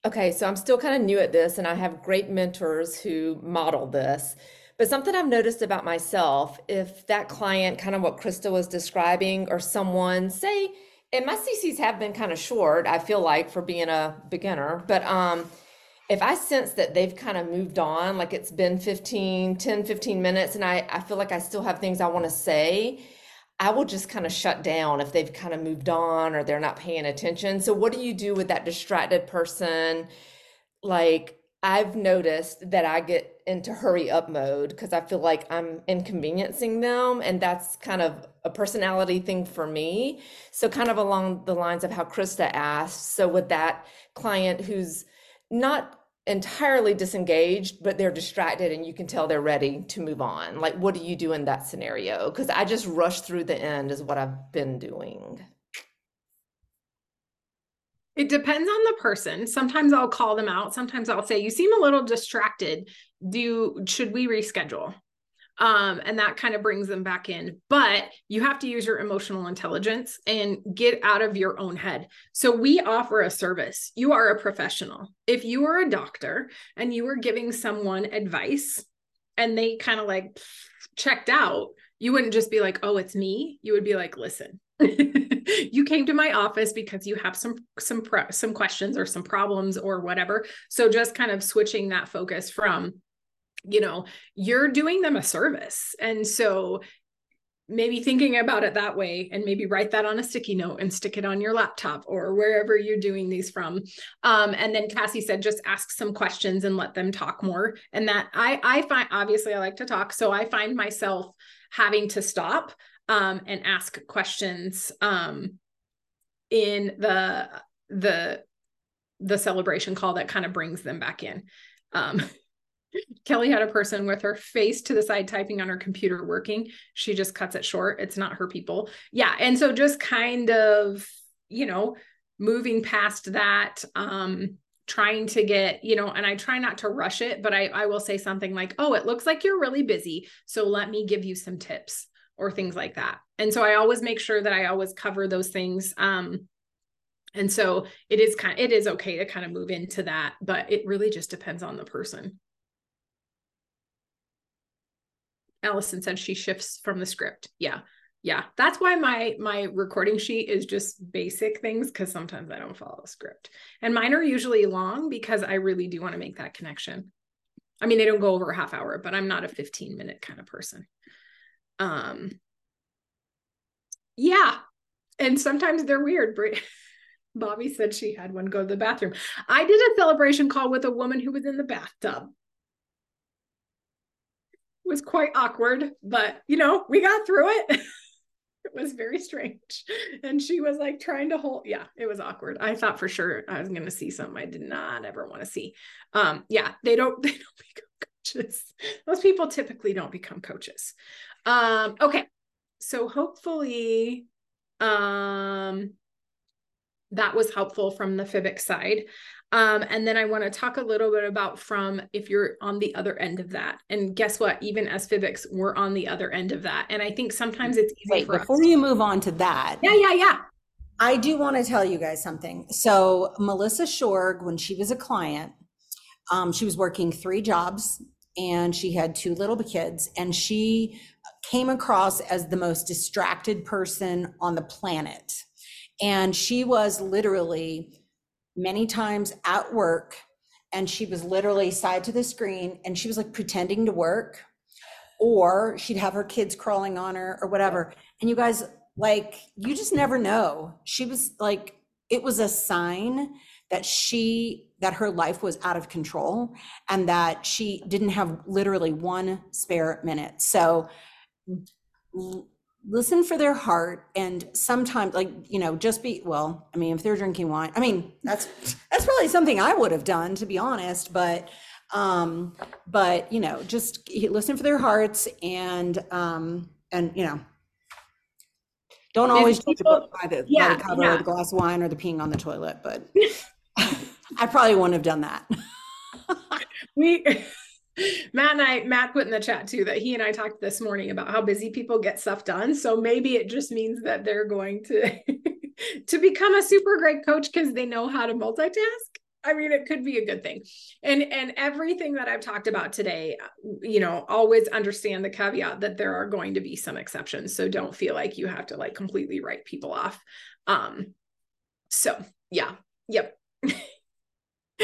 Okay, so I'm still kind of new at this, and I have great mentors who model this. But something I've noticed about myself, if that client, kind of what Krista was describing, or someone, say, and my CCs have been kind of short, I feel like, for being a beginner, but um, if I sense that they've kind of moved on, like it's been 15, 10, 15 minutes, and I, I feel like I still have things I want to say, I will just kind of shut down if they've kind of moved on or they're not paying attention. So, what do you do with that distracted person? Like, I've noticed that I get into hurry up mode because I feel like I'm inconveniencing them. And that's kind of a personality thing for me. So, kind of along the lines of how Krista asked. So, with that client who's not entirely disengaged, but they're distracted and you can tell they're ready to move on. Like, what do you do in that scenario? Because I just rush through the end, is what I've been doing. It depends on the person. Sometimes I'll call them out. Sometimes I'll say, "You seem a little distracted. Do should we reschedule?" um, and that kind of brings them back in. But you have to use your emotional intelligence and get out of your own head. So we offer a service. You are a professional. If you are a doctor and you are giving someone advice and they kind of like checked out, you wouldn't just be like, "Oh, it's me." You would be like, "Listen, you came to my office because you have some some some questions or some problems or whatever." So just kind of switching that focus from you know, you're doing them a service. And so maybe thinking about it that way and maybe write that on a sticky note and stick it on your laptop or wherever you're doing these from um, and then cassie said just ask some questions and let them talk more and that i i find obviously i like to talk so i find myself having to stop um, and ask questions um, in the the the celebration call that kind of brings them back in um, Kelly had a person with her face to the side typing on her computer working. She just cuts it short. It's not her people. Yeah. And so just kind of, you know, moving past that, um, trying to get, you know, and I try not to rush it, but I, I will say something like, oh, it looks like you're really busy. So let me give you some tips or things like that. And so I always make sure that I always cover those things. Um, and so it is kind of, it is okay to kind of move into that, but it really just depends on the person. Allison said she shifts from the script. Yeah. Yeah. That's why my my recording sheet is just basic things cuz sometimes I don't follow the script. And mine are usually long because I really do want to make that connection. I mean, they don't go over a half hour, but I'm not a 15 minute kind of person. Um Yeah. And sometimes they're weird. Bobby said she had one go to the bathroom. I did a celebration call with a woman who was in the bathtub was quite awkward, but you know, we got through it. it was very strange. And she was like trying to hold, yeah, it was awkward. I thought for sure I was going to see something I did not ever want to see. Um, yeah, they don't, they don't become coaches. Those people typically don't become coaches. Um, okay. So hopefully, um, that was helpful from the FIBIC side. Um, and then I want to talk a little bit about from if you're on the other end of that. And guess what? Even as FIBICs, we're on the other end of that. And I think sometimes it's easy Wait, before us. you move on to that. Yeah, yeah, yeah. I do want to tell you guys something. So Melissa Shorg, when she was a client, um, she was working three jobs and she had two little kids and she came across as the most distracted person on the planet. And she was literally many times at work and she was literally side to the screen and she was like pretending to work or she'd have her kids crawling on her or whatever. And you guys like you just never know. She was like it was a sign that she that her life was out of control and that she didn't have literally one spare minute. So listen for their heart and sometimes like you know just be well i mean if they're drinking wine i mean that's that's probably something i would have done to be honest but um but you know just listen for their hearts and um and you know don't always judge a book by the, yeah, by the cover yeah. or the glass of wine or the peeing on the toilet but i probably wouldn't have done that we Matt and I, Matt put in the chat too that he and I talked this morning about how busy people get stuff done. So maybe it just means that they're going to to become a super great coach because they know how to multitask. I mean, it could be a good thing. And and everything that I've talked about today, you know, always understand the caveat that there are going to be some exceptions. So don't feel like you have to like completely write people off. Um so yeah, yep.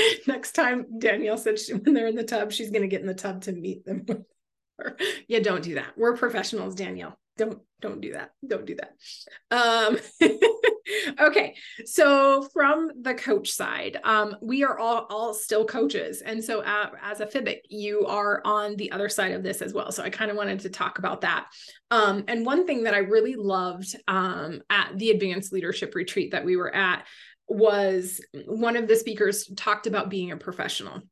Next time Danielle said she, when they're in the tub, she's going to get in the tub to meet them. yeah, don't do that. We're professionals, Danielle. Don't don't do that. Don't do that. Um, okay, so from the coach side, um, we are all all still coaches, and so uh, as a FIBIC, you are on the other side of this as well. So I kind of wanted to talk about that. Um, and one thing that I really loved um, at the Advanced Leadership Retreat that we were at was one of the speakers talked about being a professional.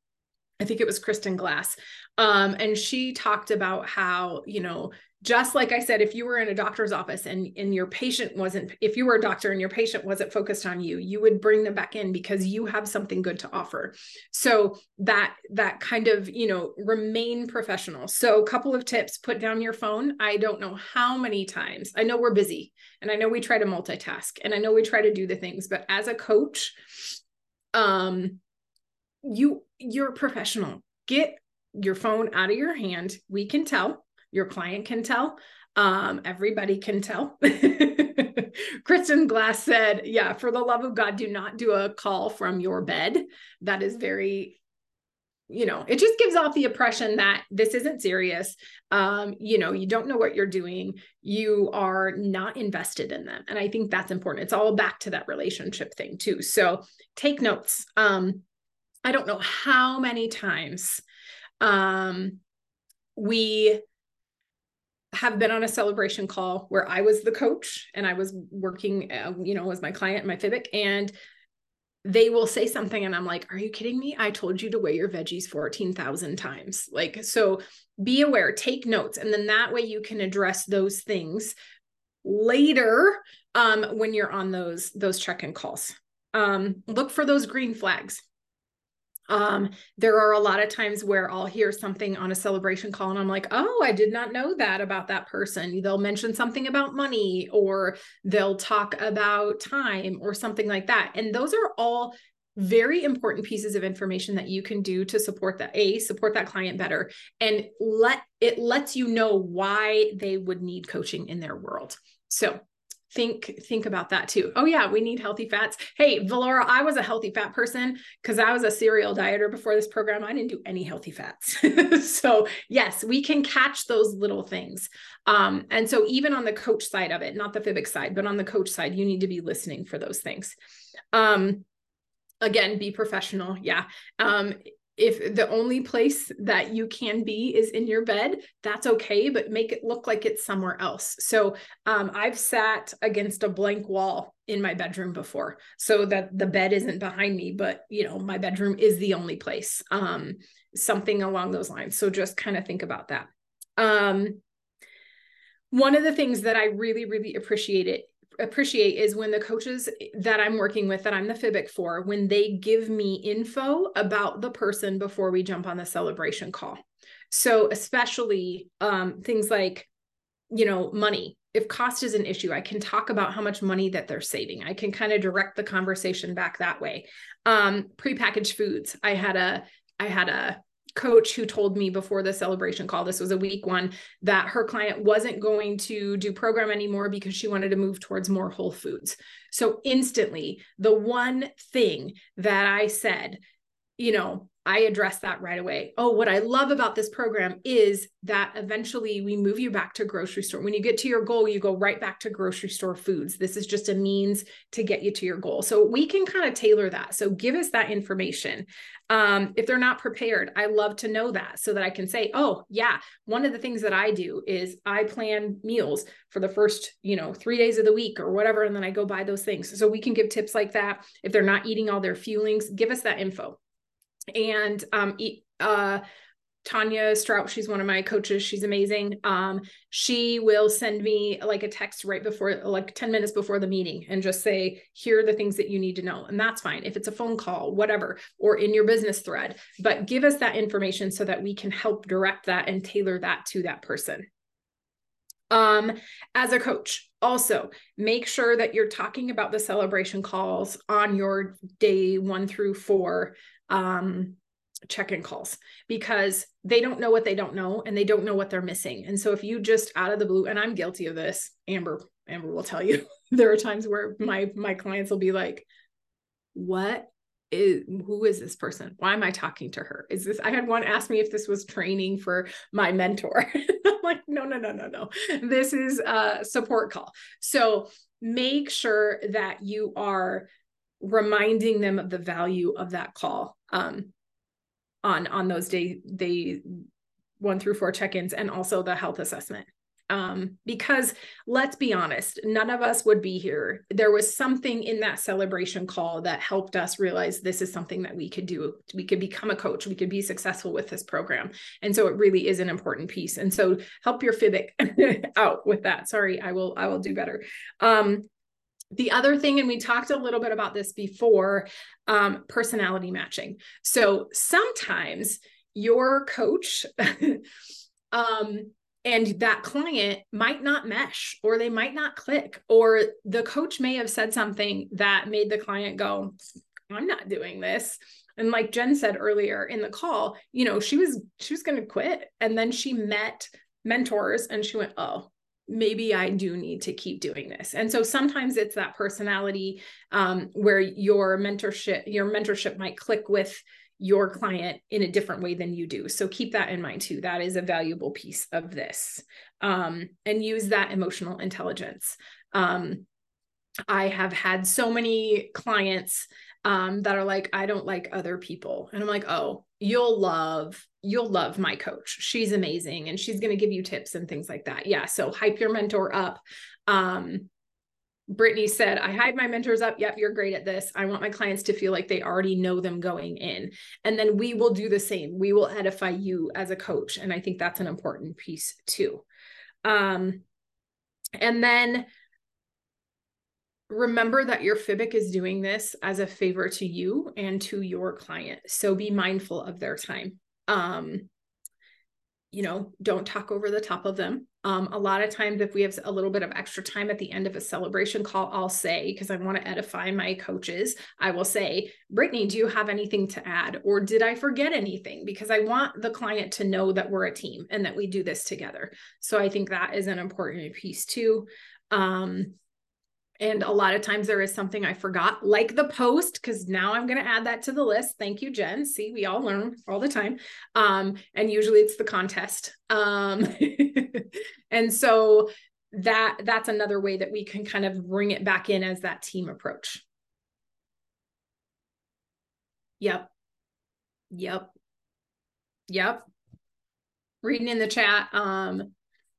I think it was Kristen Glass. Um, and she talked about how, you know, just like I said, if you were in a doctor's office and, and your patient wasn't, if you were a doctor and your patient wasn't focused on you, you would bring them back in because you have something good to offer. So that, that kind of, you know, remain professional. So a couple of tips, put down your phone. I don't know how many times, I know we're busy and I know we try to multitask and I know we try to do the things, but as a coach, um, you, you're professional. Get your phone out of your hand. We can tell your client can tell. Um, everybody can tell. Kristen Glass said, Yeah, for the love of God, do not do a call from your bed. That is very, you know, it just gives off the impression that this isn't serious. Um, you know, you don't know what you're doing, you are not invested in them. And I think that's important. It's all back to that relationship thing, too. So take notes. Um, I don't know how many times um, we have been on a celebration call where I was the coach and I was working, uh, you know, as my client, my FIBIC, and they will say something and I'm like, are you kidding me? I told you to weigh your veggies 14,000 times. Like, so be aware, take notes. And then that way you can address those things later um, when you're on those, those check-in calls. Um, look for those green flags. Um, there are a lot of times where I'll hear something on a celebration call and I'm like, oh, I did not know that about that person. They'll mention something about money or they'll talk about time or something like that. And those are all very important pieces of information that you can do to support that a support that client better and let it lets you know why they would need coaching in their world so think think about that too. Oh yeah, we need healthy fats. Hey, Valora, I was a healthy fat person because I was a serial dieter before this program. I didn't do any healthy fats. so yes, we can catch those little things. Um, and so even on the coach side of it, not the FIBIC side, but on the coach side, you need to be listening for those things. Um, again be professional yeah um if the only place that you can be is in your bed, that's okay, but make it look like it's somewhere else. So um, I've sat against a blank wall in my bedroom before, so that the bed isn't behind me, but you know my bedroom is the only place. Um, something along those lines. So just kind of think about that. Um, one of the things that I really, really appreciate it appreciate is when the coaches that I'm working with that I'm the FIBIC for, when they give me info about the person before we jump on the celebration call. So especially um, things like, you know, money. If cost is an issue, I can talk about how much money that they're saving. I can kind of direct the conversation back that way. Um, prepackaged foods. I had a I had a coach who told me before the celebration call, this was a week one, that her client wasn't going to do program anymore because she wanted to move towards more whole foods. So instantly, the one thing that I said, you know, I address that right away. Oh, what I love about this program is that eventually we move you back to grocery store. When you get to your goal, you go right back to grocery store foods. This is just a means to get you to your goal. So we can kind of tailor that. So give us that information. Um, if they're not prepared, I love to know that so that I can say, oh, yeah, one of the things that I do is I plan meals for the first, you know, three days of the week or whatever. And then I go buy those things. So we can give tips like that. If they're not eating all their fuelings, give us that info and um, uh, Tanya Strout, she's one of my coaches. She's amazing. Um, she will send me like a text right before, like 10 minutes before the meeting and just say, here are the things that you need to know. And that's fine. If it's a phone call, whatever, or in your business thread, but give us that information so that we can help direct that and tailor that to that person. Um, as a coach, also make sure that you're talking about the celebration calls on your day one through four um, check-in calls because they don't know what they don't know and they don't know what they're missing. And so if you just out of the blue, and I'm guilty of this, Amber, Amber will tell you, there are times where my my clients will be like, what is who is this person? Why am I talking to her? Is this I had one ask me if this was training for my mentor. I'm like, no, no, no, no, no. This is a support call. So make sure that you are reminding them of the value of that call um, on on those day day one through four check-ins and also the health assessment Um, because let's be honest, none of us would be here. There was something in that celebration call that helped us realize this is something that we could do. We could become a coach, we could be successful with this program. And so it really is an important piece. And so help your FIBIC out with that. Sorry, I will, I will do better. Um, the other thing, and we talked a little bit about this before, um, personality matching. So sometimes your coach um, and that client might not mesh or they might not click or the coach may have said something that made the client go i'm not doing this and like jen said earlier in the call you know she was she was going to quit and then she met mentors and she went oh maybe I do need to keep doing this. And so sometimes it's that personality um, where your mentorship, your mentorship might click with your client in a different way than you do. So keep that in mind too. That is a valuable piece of this. Um, and use that emotional intelligence. Um, I have had so many clients um, that are like, I don't like other people. And I'm like, oh, you'll love, you'll love my coach. She's amazing and she's going to give you tips and things like that. Yeah. So hype your mentor up. Um, Brittany said, I hide my mentors up. Yep, you're great at this. I want my clients to feel like they already know them going in. And then we will do the same. We will edify you as a coach. And I think that's an important piece too. Um, and then remember that your FIBIC is doing this as a favor to you and to your client. So be mindful of their time. Um, you know, don't talk over the top of them. Um, a lot of times, if we have a little bit of extra time at the end of a celebration call, I'll say, because I want to edify my coaches, I will say, Brittany, do you have anything to add? Or did I forget anything? Because I want the client to know that we're a team and that we do this together. So I think that is an important piece too. Um, and a lot of times there is something I forgot, like the post, because now I'm going to add that to the list. Thank you, Jen. See, we all learn all the time. Um, and usually it's the contest. Um, and so that that's another way that we can kind of bring it back in as that team approach. Yep. Yep. Yep. Reading in the chat. Um,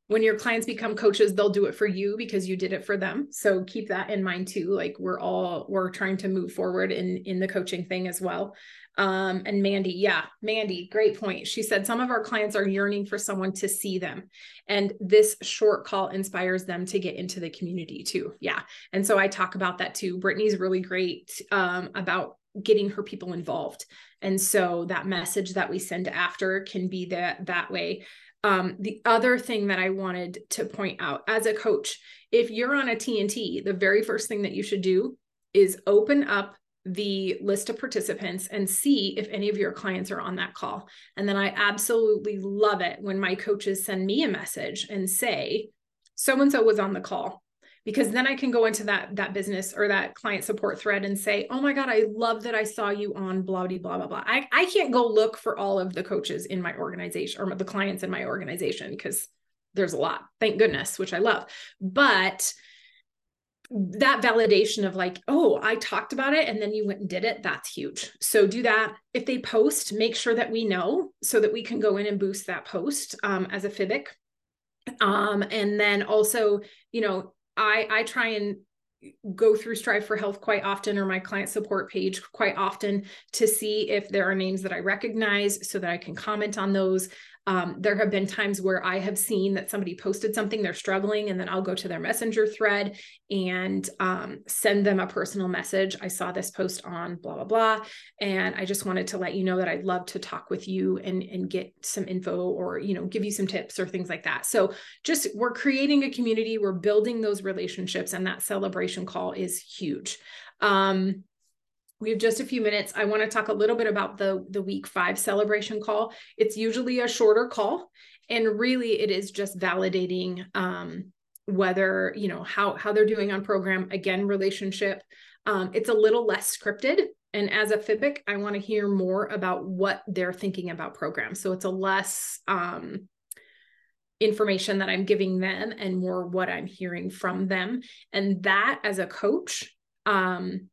when your clients become coaches they'll do it for you because you did it for them. So keep that in mind too. Like we're all we're trying to move forward in in the coaching thing as well. Um and mandy yeah mandy great point. She said some of our clients are yearning for someone to see them. And this short call inspires them to get into the community too. Yeah. And so i talk about that too. Brittany's really great um about getting her people involved. And so that message that we send after can be that that way um, the other thing that I wanted to point out as a coach, if you're on a TNT, the very first thing that you should do is open up the list of participants and see if any of your clients are on that call. And then I absolutely love it when my coaches send me a message and say, so and so was on the call because then I can go into that that business or that client support thread and say, "Oh my god, I love that I saw you on blah blah blah blah blah." I I can't go look for all of the coaches in my organization or the clients in my organization because there's a lot. Thank goodness, which I love. But that validation of like, oh, I talked about it and then you went and did it, that's huge. So do that. If they post, make sure that we know so that we can go in and boost that post um, as a FIBIC. Um, and then also, you know, I I try and go through Strive for Health quite often or my client support page quite often to see if there are names that I recognize so that I can comment on those. Um, there have been times where I have seen that somebody posted something, they're struggling, and then I'll go to their messenger thread and um, send them a personal message. I saw this post on blah, blah, blah. And I just wanted to let you know that I'd love to talk with you and, and get some info or, you know, give you some tips or things like that. So just we're creating a community, we're building those relationships, and that celebration call is huge. Um, we have just a few minutes. I want to talk a little bit about the, the week five celebration call. It's usually a shorter call, and really it is just validating um, whether, you know, how, how they're doing on program. Again, relationship. Um, it's a little less scripted. And as a FIBIC, I want to hear more about what they're thinking about programs. So it's a less um, information that I'm giving them and more what I'm hearing from them. And that as a coach, um,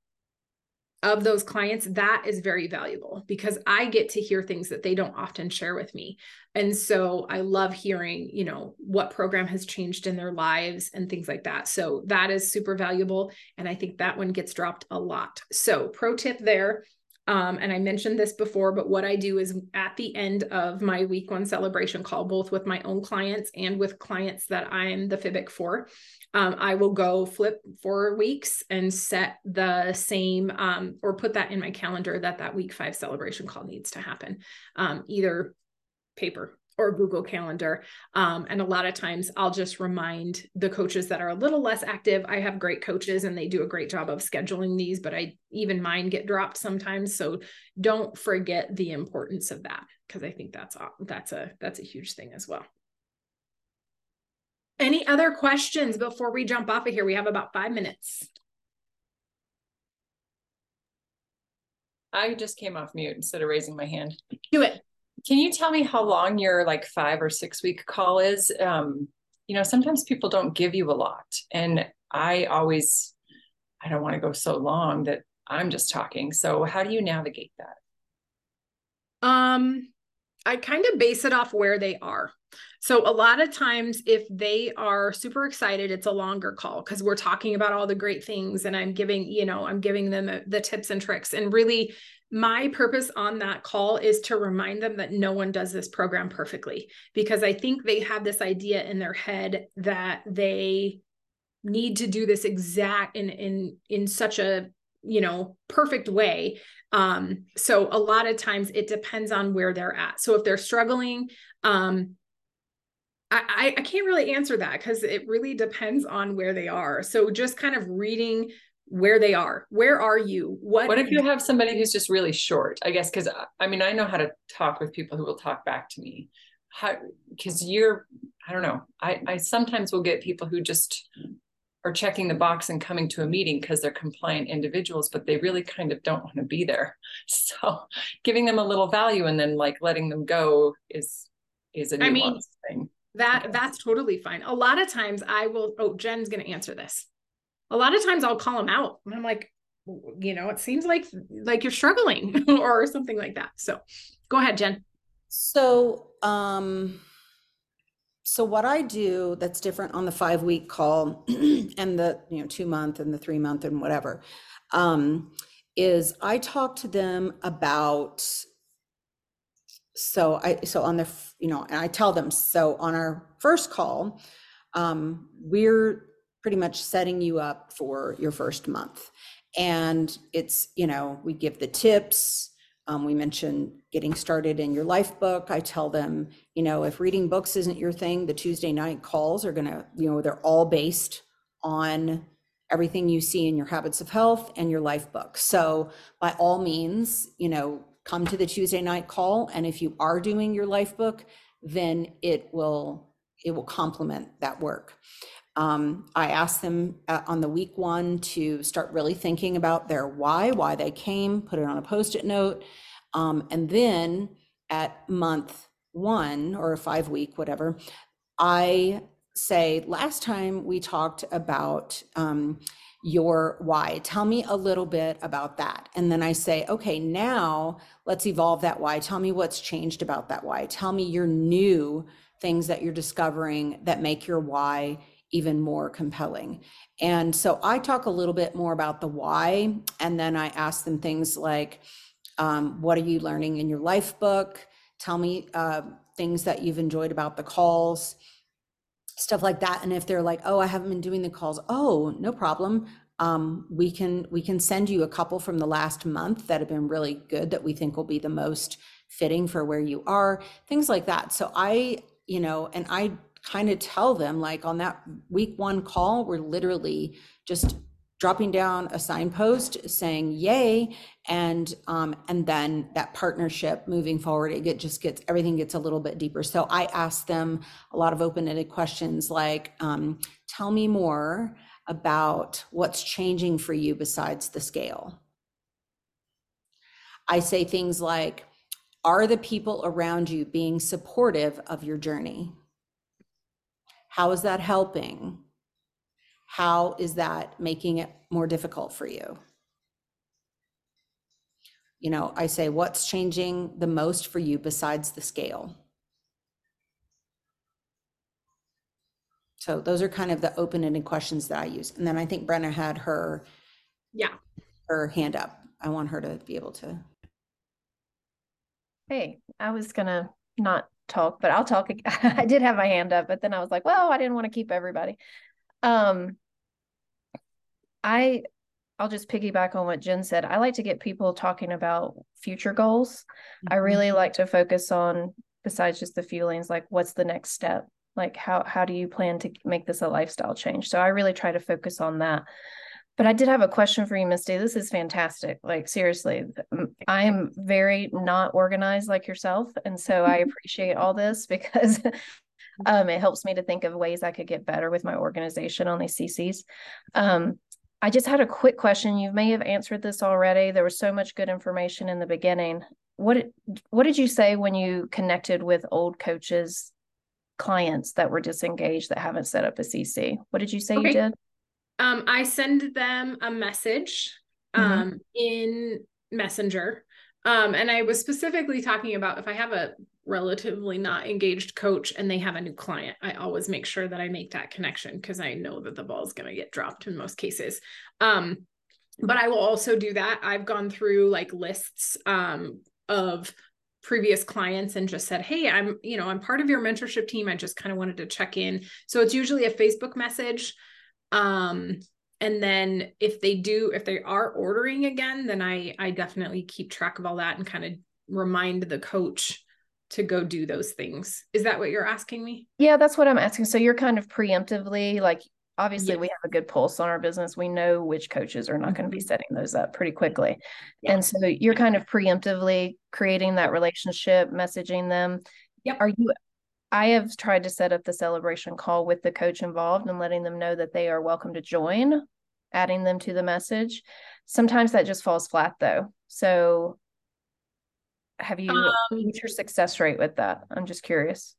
of those clients, that is very valuable because I get to hear things that they don't often share with me. And so I love hearing, you know, what program has changed in their lives and things like that. So that is super valuable. And I think that one gets dropped a lot. So, pro tip there. Um, and I mentioned this before, but what I do is at the end of my week one celebration call, both with my own clients and with clients that I'm the FIBIC for, um, I will go flip four weeks and set the same um, or put that in my calendar that that week five celebration call needs to happen, um, either paper or Google Calendar. Um, and a lot of times I'll just remind the coaches that are a little less active. I have great coaches and they do a great job of scheduling these, but I even mine get dropped sometimes. So don't forget the importance of that because I think that's that's a that's a huge thing as well. Any other questions before we jump off of here? We have about five minutes. I just came off mute instead of raising my hand. Do it. Can you tell me how long your like five or six week call is? Um, you know, sometimes people don't give you a lot. And I always, I don't want to go so long that I'm just talking. So how do you navigate that? Um, I kind of base it off where they are. So a lot of times if they are super excited, it's a longer call because we're talking about all the great things and I'm giving, you know, I'm giving them the tips and tricks. And really my purpose on that call is to remind them that no one does this program perfectly because I think they have this idea in their head that they need to do this exact in in in such a you know perfect way um so a lot of times it depends on where they're at so if they're struggling um I, I can't really answer that because it really depends on where they are. So just kind of reading where they are. Where are you? What What if you have somebody who's just really short? I guess because uh, I mean I know how to talk with people who will talk back to me. How because you're I don't know. I I sometimes will get people who just are checking the box and coming to a meeting because they're compliant individuals, but they really kind of don't want to be there. So giving them a little value and then like letting them go is is a I mean, thing. That that's totally fine. A lot of times I will, oh, Jen's gonna answer this. A lot of times I'll call them out and I'm like, you know, it seems like like you're struggling or something like that. So go ahead, Jen. So um so what I do that's different on the five week call and the you know two month and the three month and whatever um, is I talk to them about so I so on the you know and I tell them so on our first call um, we're pretty much setting you up for your first month. And it's you know we give the tips um, we mention getting started in your life book. I tell them you know if reading books isn't your thing the tuesday night calls are going to you know they're all based on everything you see in your habits of health and your life book. So by all means you know come to the Tuesday night call. And if you are doing your life book, then it will it will complement that work. Um, I asked them uh, on the week one to start really thinking about their why, why they came, put it on a post-it note, um, and then at month one or a five week, whatever, I say last time we talked about um, your why. Tell me a little bit about that. And then I say, okay, now let's evolve that why. Tell me what's changed about that why. Tell me your new things that you're discovering that make your why even more compelling. And so I talk a little bit more about the why. And then I ask them things like, um, what are you learning in your life book? Tell me uh, things that you've enjoyed about the calls stuff like that and if they're like oh i haven't been doing the calls oh no problem. Um, we can we can send you a couple from the last month that have been really good that we think will be the most fitting for where you are things like that. So i you know and i kind of tell them like on that week one call we're literally just dropping down a signpost saying yay and um, and then that partnership moving forward it get, just gets everything gets a little bit deeper. So i ask them a lot of open-ended questions like um, tell me more about what's changing for you besides the scale. I say things like are the people around you being supportive of your journey? How is that helping how is that making it more difficult for you? you know, I say, what's changing the most for you besides the scale? So those are kind of the open-ended questions that I use. And then I think Brenna had her Yeah. her hand up. I want her to be able to. Hey, I was gonna not talk, but I'll talk. I did have my hand up, but then I was like, well, I didn't want to keep everybody. Um, I, I'll just piggyback on what Jen said. I like to get people talking about future goals. I really like to focus on, besides just the feelings, like what's the next step? Like how how do you plan to make this a lifestyle change? So I really try to focus on that. But I did have a question for you, Misti. This is fantastic. Like seriously, I am very not organized like yourself, and so I appreciate all this because um, it helps me to think of ways I could get better with my organization on these CCs. Um, I just had a quick question. You may have answered this already. There was so much good information in the beginning. What did- what did you say when you connected with old coaches, clients that were disengaged that haven't set up a CC? What did you say Okay. you did? Um, I send them a message Mhm. um in Messenger. Um, and I was specifically talking about if I have a relatively not engaged coach and they have a new client, I always make sure that I make that connection because I know that the ball is going to get dropped in most cases. Um, but I will also do that. I've gone through like lists um of previous clients and just said, "Hey, I'm, you know, I'm part of your mentorship team. I just kind of wanted to check in." So it's usually a Facebook message um and then if they do if they are ordering again then i i definitely keep track of all that and kind of remind the coach to go do those things is that what you're asking me Yeah, that's what I'm asking. So you're kind of preemptively like obviously we have a good pulse on our business. We know which coaches are not going to be Mhm. setting those up pretty quickly. Yeah. And so you're kind of preemptively creating that relationship, messaging them. Yep. Are you I have tried to set up the celebration call with the coach involved and letting them know that they are welcome to join, adding them to the message. Sometimes that just falls flat though. So have you um what's your success rate with that? I'm just curious.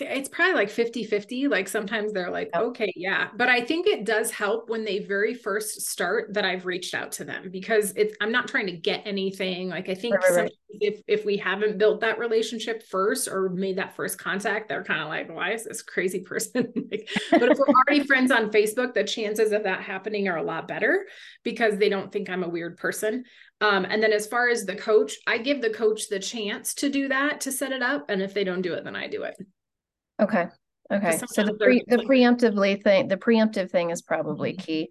It's probably like 50 50 like sometimes they're like Yep. okay yeah but i think it does help when they very first start that i've reached out to them because it's i'm not trying to get anything like i think Right, right, right. if if we haven't built that relationship first or made that first contact they're kind of like why is this crazy person like, but if we're already friends on facebook the chances of that happening are a lot better because they don't think i'm a weird person um, and then as far as the coach i give the coach the chance to do that to set it up and if they don't do it then i do it Okay. Okay. So the pre the preemptively thing, the preemptive thing is probably Mhm. key.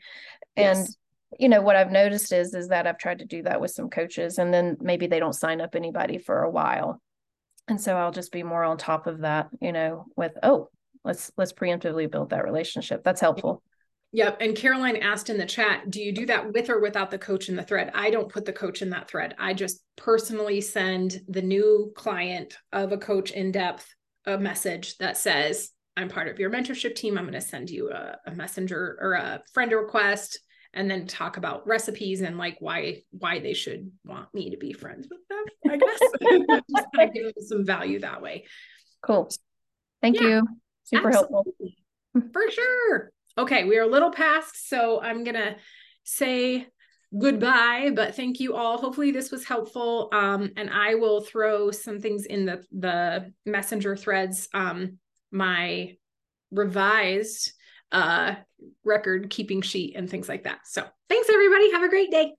And Yes. you know what I've noticed is is that I've tried to do that with some coaches and then maybe they don't sign up anybody for a while. And so I'll just be more on top of that, you know, with oh, let's let's preemptively build that relationship. That's helpful. Yep. And Caroline asked in the chat, do you do that with or without the coach in the thread? I don't put the coach in that thread. I just personally send the new client of a coach in depth a message that says, I'm part of your mentorship team. I'm going to send you a, a messenger or a friend request and then talk about recipes and like why why they should want me to be friends with them, I guess. just kind of give them some value that way. Cool. Thank Yeah, you. Super helpful. For sure. Okay, we are a little past, so I'm gonna say goodbye, but thank you all. Hopefully this was helpful. Um, and I will throw some things in the the messenger threads, um, my revised uh record keeping sheet and things like that. So thanks everybody. Have a great day.